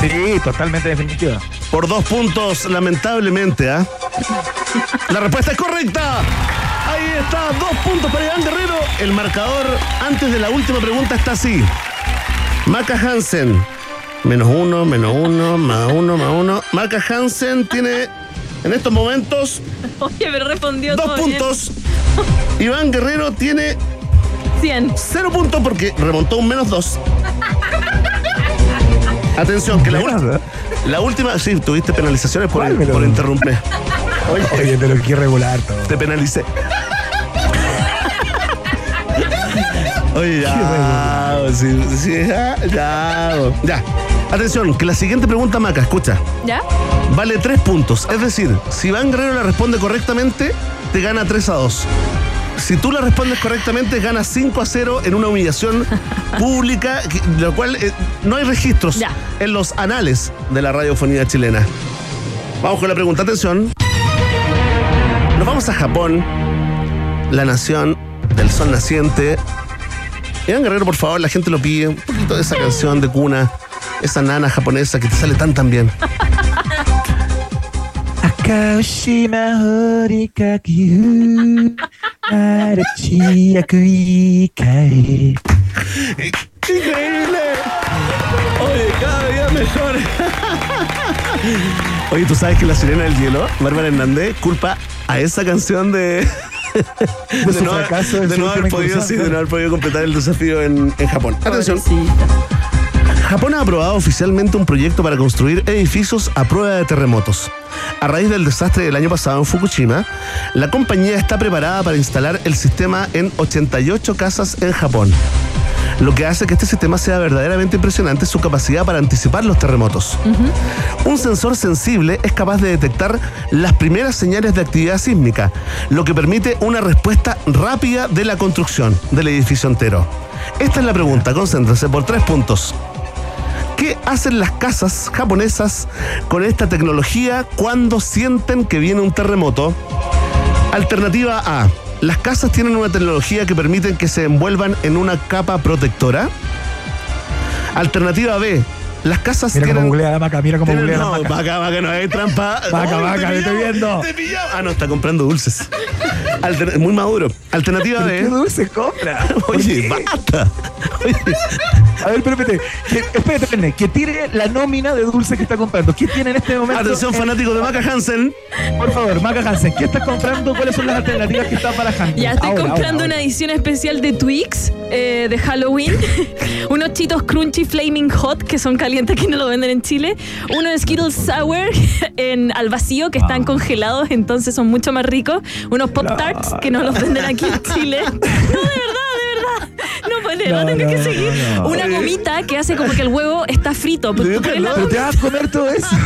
Sí, totalmente definitiva. Por dos puntos, lamentablemente, ¿ah? La respuesta es correcta. Ahí está, dos puntos para Iván Guerrero. El marcador antes de la última pregunta está así. Maca Hansen, menos uno, menos uno, más uno, más uno. Maca Hansen tiene en estos momentos Oye, pero respondió dos todo bien. puntos. Iván Guerrero tiene 100. cero puntos porque remontó un menos dos. Atención, que la, ¿eh? la última. Sí, tuviste penalizaciones por, ¿Cuál me lo- por interrumpir. Oye, Oye, pero qué regular todo. te penalicé. Oye, ya. sí, sí, ya, ya. Ya. Atención, que la siguiente pregunta, Maca, escucha. ¿Ya? Vale tres puntos. Es decir, si Iván Guerrero la responde correctamente, te gana 3 a 2. Si tú la respondes correctamente, ganas 5 a 0 en una humillación pública, lo cual eh, no hay registros Ya. en los anales de la radiofonía chilena. Vamos con la pregunta, atención. Nos vamos a Japón, la nación del sol naciente. Iván Guerrero, por favor, la gente lo pide. Un poquito de esa canción de cuna, esa nana japonesa que te sale tan tan bien. Akaoshima horikakihu Arachi akui kai ¡Increíble! Oye, cada día mejor. Oye, ¿tú sabes que la sirena del hielo, Bárbara Hernández, culpa a esa canción de. De fracaso en de no haber podido, sí, de no haber podido completar el desafío en, en Japón. Atención. Pobrecita. Japón ha aprobado oficialmente un proyecto para construir edificios a prueba de terremotos. A raíz del desastre del año pasado en Fukushima, la compañía está preparada para instalar el sistema en 88 casas en Japón. Lo que hace que este sistema sea verdaderamente impresionante es su capacidad para anticipar los terremotos. Un sensor sensible es capaz de detectar las primeras señales de actividad sísmica, lo que permite una respuesta rápida de la construcción del edificio entero. Esta es la pregunta, concéntrense por tres puntos. ¿Qué hacen las casas japonesas con esta tecnología cuando sienten que viene un terremoto? Alternativa A. Las casas tienen una tecnología que permiten que se envuelvan en una capa protectora. Alternativa B. Las casas Mira cómo tienen... googlea la maca, mira cómo tienen- googlea la no, maca. vaca, vaca, no hay trampa. Vaca, No, vaca, te estoy viendo. te. Ah, no, está comprando dulces. Alter- muy maduro. Alternativa ¿Qué B. dulce compra? ¿Por Oye, qué? basta. Oye, A ver, pero espérate, que, espérate, espérate, que tire la nómina de dulce que está comprando. ¿Qué tiene en este momento? atención, en- fanáticos de Maca Hansen. Por favor, Maca Hansen, ¿qué estás comprando? ¿Cuáles son las alternativas que están barajando? Ya estoy Ahora, comprando ahora, una ahora. edición especial de Twix eh, de Halloween. Unos chitos crunchy flaming hot que son calientes que no lo venden en Chile. Uno de Skittles sour en al vacío que Ah. están congelados, entonces son mucho más ricos. Unos pop tarts que no los venden aquí en Chile. No, de verdad, No, verdad No, tengo que no, seguir. no, no. Una gomita que hace como que el huevo está frito. Pues, tú la te vas a comer todo eso.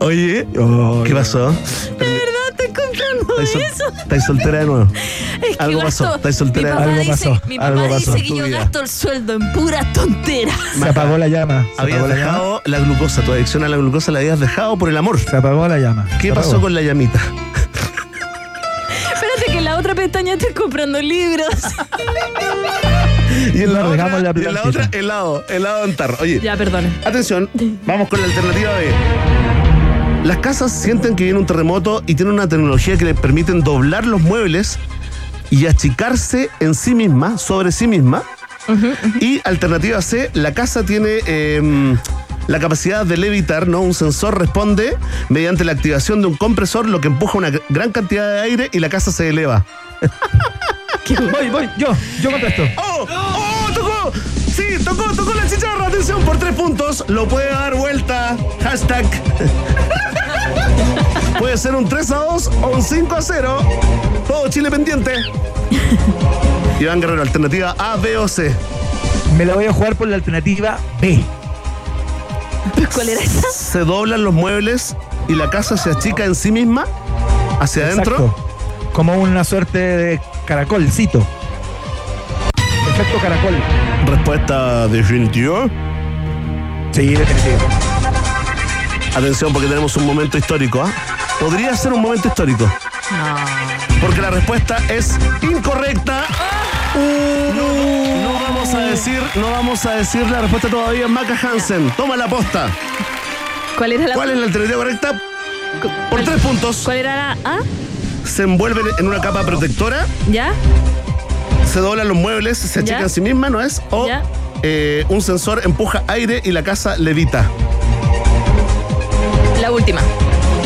Oye, Oh, ¿qué pasó? De verdad estoy comprando sol- eso. estáis soltera de nuevo. Es que Algo gasto- pasó, estáis Mi soltera nuevo. Algo dice, pasó, mi papá algo pasó dice en que yo vida. gasto el sueldo en puras tonteras. Se apagó la llama. Se Habías apagó la llama. dejado la glucosa, tu adicción a la glucosa la habías dejado por el amor. Se apagó la llama. ¿Qué pasó con la llamita? Otra pestaña estoy comprando libros. Y en la, otra, dejamos la en la otra, helado, helado en tarro. Oye, ya, perdone. atención, vamos con la alternativa B. Las casas sienten que viene un terremoto y tienen una tecnología que les permiten doblar los muebles y achicarse en sí misma, sobre sí misma. Y alternativa C, la casa tiene eh, la capacidad de levitar, ¿no? Un sensor responde mediante la activación de un compresor, lo que empuja una gr- gran cantidad de aire y la casa se eleva. Voy, voy, yo, yo contesto. ¡Oh! ¡Oh! ¡Tocó! Sí, tocó, tocó la chicharra. Atención, por tres puntos. Lo puede dar vuelta. Hashtag. puede ser un 3 a 2 o un 5 a 0. Todo Chile pendiente. Iván Guerrero, alternativa A, B o C. Me la voy a jugar por la alternativa B. ¿Cuál era esa? Se doblan los muebles y la casa se achica en sí misma hacia adentro. Como una suerte de caracolcito. Efecto caracol. Respuesta definitiva. Sí, definitivo. Atención porque tenemos un momento histórico. ¿ah? Podría ser un momento histórico. Porque la respuesta es incorrecta. Uh, no, no vamos a decir, no vamos a decir la respuesta todavía. Maca Hansen, toma la posta. ¿Cuál era la ¿Cuál es la alternativa correcta? Por ¿Cuál- tres puntos. ¿Cuál era la A? Se envuelven en una capa protectora, ¿Ya? se doblan los muebles, se achican Ya. en sí misma, ¿no es? O Ya. eh, un sensor empuja aire y la casa levita. La última.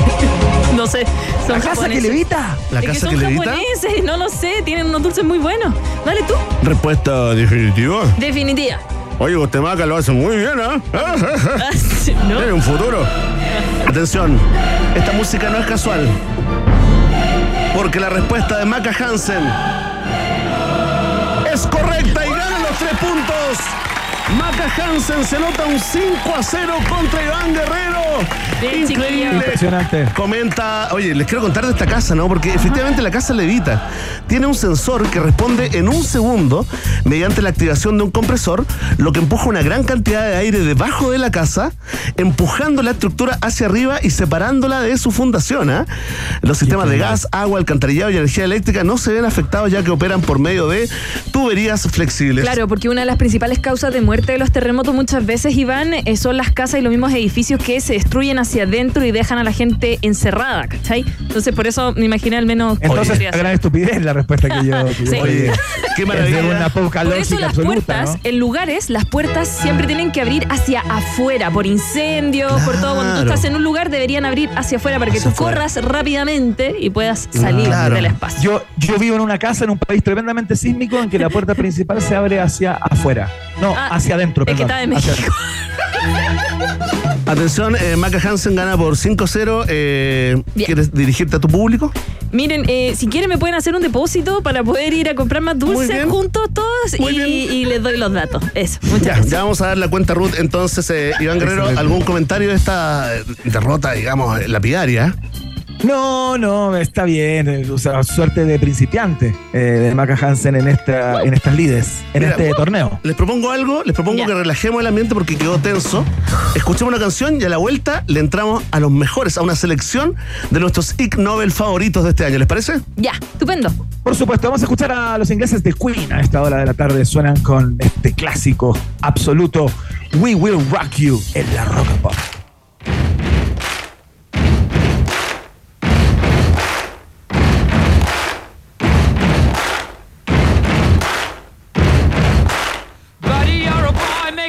no sé. Son La casa que levita. La Es que casa son que levita. japoneses, no lo sé, tienen unos dulces muy buenos. Dale tú. Respuesta definitiva. Definitiva. Oye, usted Maca lo hace muy bien, ¿ah? ¿No? Tiene un futuro. Atención, esta música no es casual. Porque la respuesta de Maca Hansen es correcta y gana los tres puntos. Maca Hansen se nota un 5 a 0 contra Iván Guerrero. Bien, Increíble. Impresionante. Comenta, oye, les quiero contar de esta casa, ¿no? Porque efectivamente la casa levita. Tiene un sensor que responde en un segundo mediante la activación de un compresor, lo que empuja una gran cantidad de aire debajo de la casa, empujando la estructura hacia arriba y separándola de su fundación. ¿ah? Los sistemas de gas, agua, alcantarillado y energía eléctrica no se ven afectados ya que operan por medio de tuberías flexibles. Claro, porque una de las principales causas de muerte de los terremotos muchas veces, Iván, eh, son las casas y los mismos edificios que se destruyen hacia adentro y dejan a la gente encerrada, ¿cachai? Entonces, por eso me imaginé al menos... Entonces, ser. gran estupidez la respuesta que yo. que Sí. Oye, qué maravilla. una poca Por eso las absoluta, puertas, ¿no? en lugares, las puertas siempre tienen que abrir hacia afuera, por incendios, por todo. Cuando tú estás en un lugar, deberían abrir hacia afuera para que Hacia tú afuera. corras rápidamente y puedas salir Claro. del espacio. Yo, yo vivo en una casa en un país tremendamente sísmico en que la puerta principal se abre hacia afuera. No, Ah, hacia adentro, es que está de México. Atención, eh, Maca Hansen gana por 5-0. Eh. ¿Quieres dirigirte a tu público? Miren, eh, si quieren me pueden hacer un depósito para poder ir a comprar más dulces juntos todos y, les doy los datos. Eso, muchas Ya, gracias. ya vamos a dar la cuenta Ruth. Entonces, eh, Iván Guerrero. ¿algún comentario de esta derrota, digamos, lapidaria? No, no, está bien. eh, O sea, suerte de principiante eh, de Maca Hansen en, esta, en estas lides, en Mira, este torneo. Les propongo algo, les propongo que relajemos el ambiente porque quedó tenso. Escuchemos una canción y a la vuelta le entramos a los mejores, a una selección de nuestros Ig Nobel favoritos de este año. ¿Les parece? Ya, estupendo. Por supuesto, vamos a escuchar a los ingleses de Queen a esta hora de la tarde. Suenan con este clásico absoluto We Will Rock You en la Rock and Pop.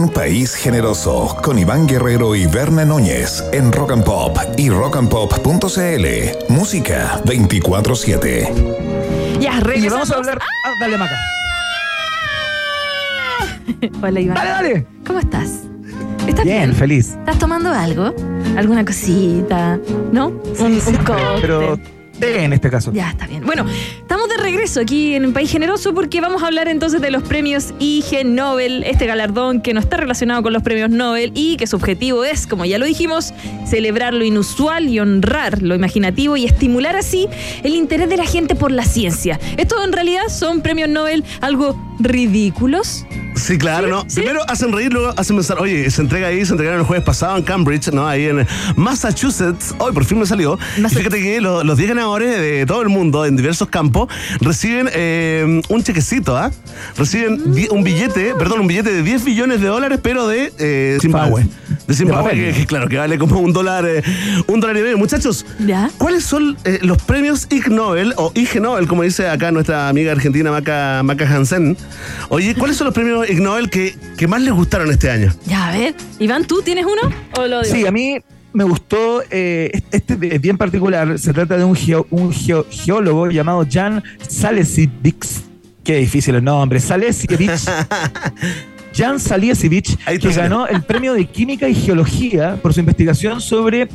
Un País Generoso con Iván Guerrero y Berna Núñez en Rock and Pop y rockandpop.cl. Música 24-7. Ya, Y regresamos. vamos a hablar. Ah, dale, Maca. Hola, Iván. Dale, dale. ¿Cómo estás? ¿Estás Bien, bien? feliz. ¿Estás tomando algo? ¿Alguna cosita? ¿No? un, un cóctel. Pero té en este caso. Ya, está bien. Bueno, estamos de regreso aquí en país generoso porque vamos a hablar entonces de los premios IG Nobel, este galardón que no está relacionado con los premios Nobel y que su objetivo es, como ya lo dijimos, celebrar lo inusual y honrar lo imaginativo y estimular así el interés de la gente por la ciencia. Estos en realidad son premios Nobel algo ridículos. Sí, claro, ¿no? Primero hacen reír, luego hacen pensar, oye, se entrega ahí, se entregaron el jueves pasado en Cambridge, ¿no? Ahí en Massachusetts. Hoy por fin me salió. Fíjate que los, los 10 ganadores de todo el mundo en diversos campos reciben eh, un chequecito, ¿ah? Reciben un billete, perdón, un billete de 10 billones de dólares, pero de eh, Zimbabue. De Zimbabue, que, que claro, que vale como un dólar, eh, un dólar y medio. Muchachos, ¿Ya? ¿cuáles son eh, los premios Ig Nobel o Ig Nobel, como dice acá nuestra amiga argentina Maca, Maca Hansen? Oye, ¿cuáles son los premios Ig Nobel que, que más les gustaron este año? Ya, a ver. Iván, ¿tú tienes uno? ¿O lo digo? Sí, a mí me gustó, eh, este es bien particular, se trata de un, geo- un geo- geólogo llamado Jan Salesiewicz, qué difícil el nombre, Salesiewicz, Jan Salesiewicz, que ganó el premio de Química y Geología por su investigación sobre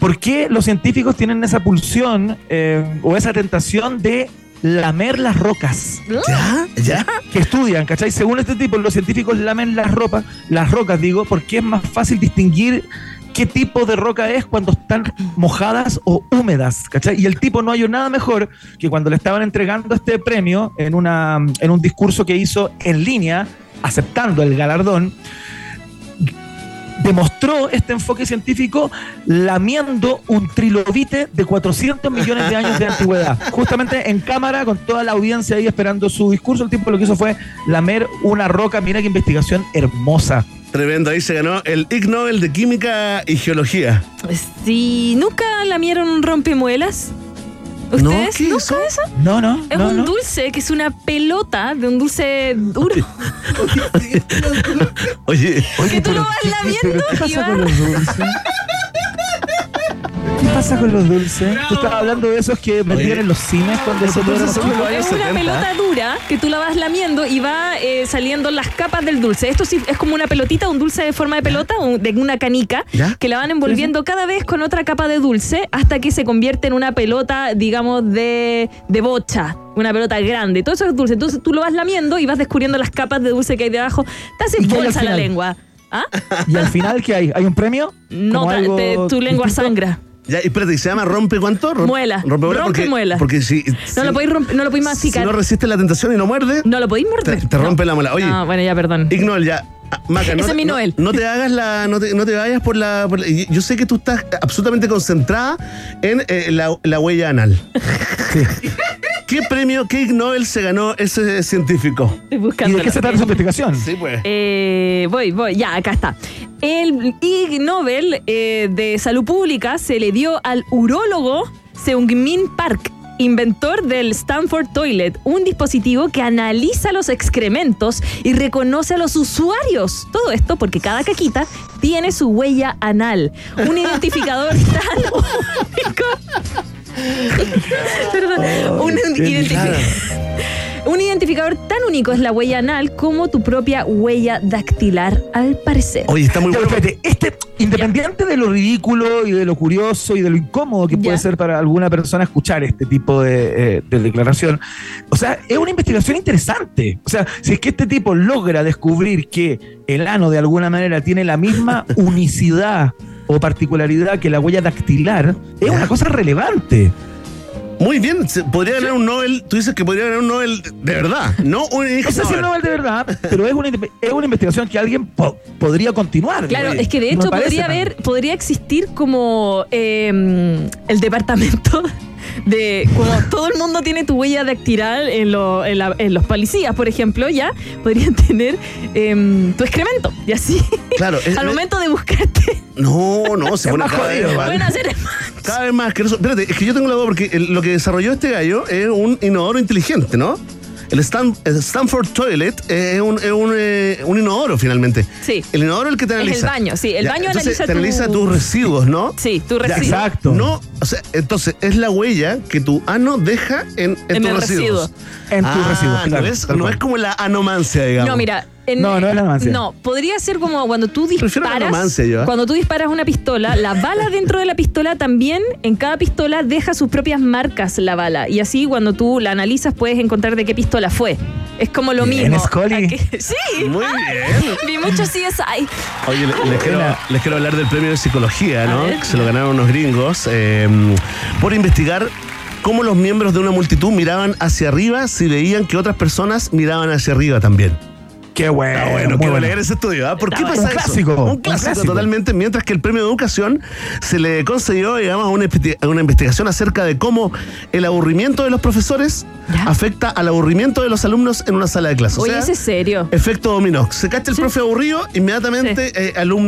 por qué los científicos tienen esa pulsión eh, o esa tentación de lamer las rocas ¿Ya? ¿Ya? que estudian, ¿cachai? Según este tipo, los científicos lamen las ropas, las rocas, digo, porque es más fácil distinguir qué tipo de roca es cuando están mojadas o húmedas, ¿cachai? Y el tipo no halló nada mejor que cuando le estaban entregando este premio en, una, en un discurso que hizo en línea, aceptando el galardón, demostró este enfoque científico lamiendo un trilobite de 400 millones de años de antigüedad. Justamente en cámara, con toda la audiencia ahí esperando su discurso, el tipo lo que hizo fue lamer una roca. Mira qué investigación hermosa. Tremendo, ahí se ganó el Ig Nobel de Química y Geología. Si nunca lamieron un rompemuelas. No, ¿Ustedes ¿qué es nunca eso? eso? No, no, Es no, un no. dulce que es una pelota de un dulce duro. Oye, que tú lo vas lamiendo ¿Qué y pasa va. con los dulces? ¿Qué pasa con los dulces? Tú estabas hablando de esos que vendían en los cines cuando Esos se dulces son de los Es una 70. pelota dura que tú la vas lamiendo y va eh, saliendo las capas del dulce. Esto sí es como una pelotita, un dulce de forma de pelota, un- de una canica, ¿Ya? que la van envolviendo cada vez con otra capa de dulce hasta que se convierte en una pelota, digamos, de, de bocha. Una pelota grande. Todo eso es dulce. Entonces tú lo vas lamiendo y vas descubriendo las capas de dulce que hay debajo. Te hace ¿Y qué hay al bolsa la final? lengua. ¿Ah? Y al final, ¿qué hay? ¿Hay un premio? No, ¿Como te- algo te- tu lengua distinto? sangra. Ya, y espérate, ¿y ¿se llama rompe cuánto? Rom- Muela. Porque, Rompemuela. porque si, No si- lo podéis romper, no lo podéis si masticar. no resiste la tentación y no muerde, no lo podéis morder. te No. rompe la muela. Oye, Ah, bueno, ya, perdón. Ig Nobel, ya. Ah, Maca, no, Ese te- es mi no- Noel. No, te hagas la. No te, no te vayas por la, por la- y- Yo sé que tú estás absolutamente concentrada en eh, la, la huella anal. ¿Qué premio, qué Ig Nobel se ganó ese científico? Estoy ¿Y buscando. de qué se trata su investigación? Sí, pues. Eh, voy, voy, ya, acá está. El Ig Nobel eh, de Salud Pública se le dio al urólogo Seung-min Park, inventor del Stanford Toilet, un dispositivo que analiza los excrementos y reconoce a los usuarios. Todo esto porque cada caquita tiene su huella anal, un identificador tan único. Perdón, un, identificador tan único es la huella anal como tu propia huella dactilar, al parecer. Oye, está muy Ya, bueno. pero espérate, este, independiente de lo ridículo y de lo curioso y de lo incómodo que puede ser para alguna persona escuchar este tipo de, eh, de declaración, o sea, es una investigación interesante. O sea, si es que este tipo logra descubrir que el ano de alguna manera tiene la misma unicidad o particularidad que la huella dactilar, es una cosa relevante. Muy bien, podría ganar un Nobel. Tú dices que podría ganar un Nobel de verdad, no un No sé si es Nobel de verdad, pero es una, es una investigación que alguien po- podría continuar. Claro, es que de hecho podría haber, podría existir como eh, el departamento de como todo el mundo tiene tu huella dactilar en, lo- en, la- en los policías, por ejemplo, ya podrían tener em, tu excremento y así. Claro, es- al momento de buscarte No, no, se pone cada vez más- pueden hacer Cada vez más. Espérate, es que yo tengo la duda porque lo que desarrolló este gallo es un inodoro inteligente, ¿no? El, Stan- el Stanford Toilet es un, es un, eh, un inodoro finalmente. Sí. El inodoro es el que te Es el analiza. baño, sí, el baño entonces analiza te tu- analiza tus residuos, ¿no? Sí, tu Ya, residuo. Exacto. No, o sea, entonces es la huella que tu ano deja en, en, En tus residuos. residuo. En tus Ah, residuos, claro. No es, no es como la anomancia, digamos. No, mira. En- No, no es la anomancia. No, podría ser como cuando tú disparas. anomancia yo, ¿eh? Cuando tú disparas una pistola, la bala dentro de la pistola también, en cada pistola, deja sus propias marcas la bala. Y así, cuando tú la analizas, puedes encontrar de qué pistola fue. Es como lo Bien, mismo. Scully. Sí. Muy bien. Vi mucho CSI. Oye, le- les quiero, les quiero hablar del premio de psicología, ¿no? Que se lo ganaron unos gringos eh, por investigar cómo los miembros de una multitud miraban hacia arriba si veían que otras personas miraban hacia arriba también. Qué bueno. Ah, bueno, quiero bueno. leer ese estudio. ¿ah? ¿Por qué Está pasa bueno. eso? Un clásico, Un un clásico, clásico. totalmente. Mientras que el premio de educación se le concedió, digamos, a una, investigación acerca de cómo el aburrimiento de los profesores Ya. afecta al aburrimiento de los alumnos en una sala de clases. O Oye, sea, ese es serio. efecto dominó. Se cacha el Sí. profe aburrido, inmediatamente eh, alumnos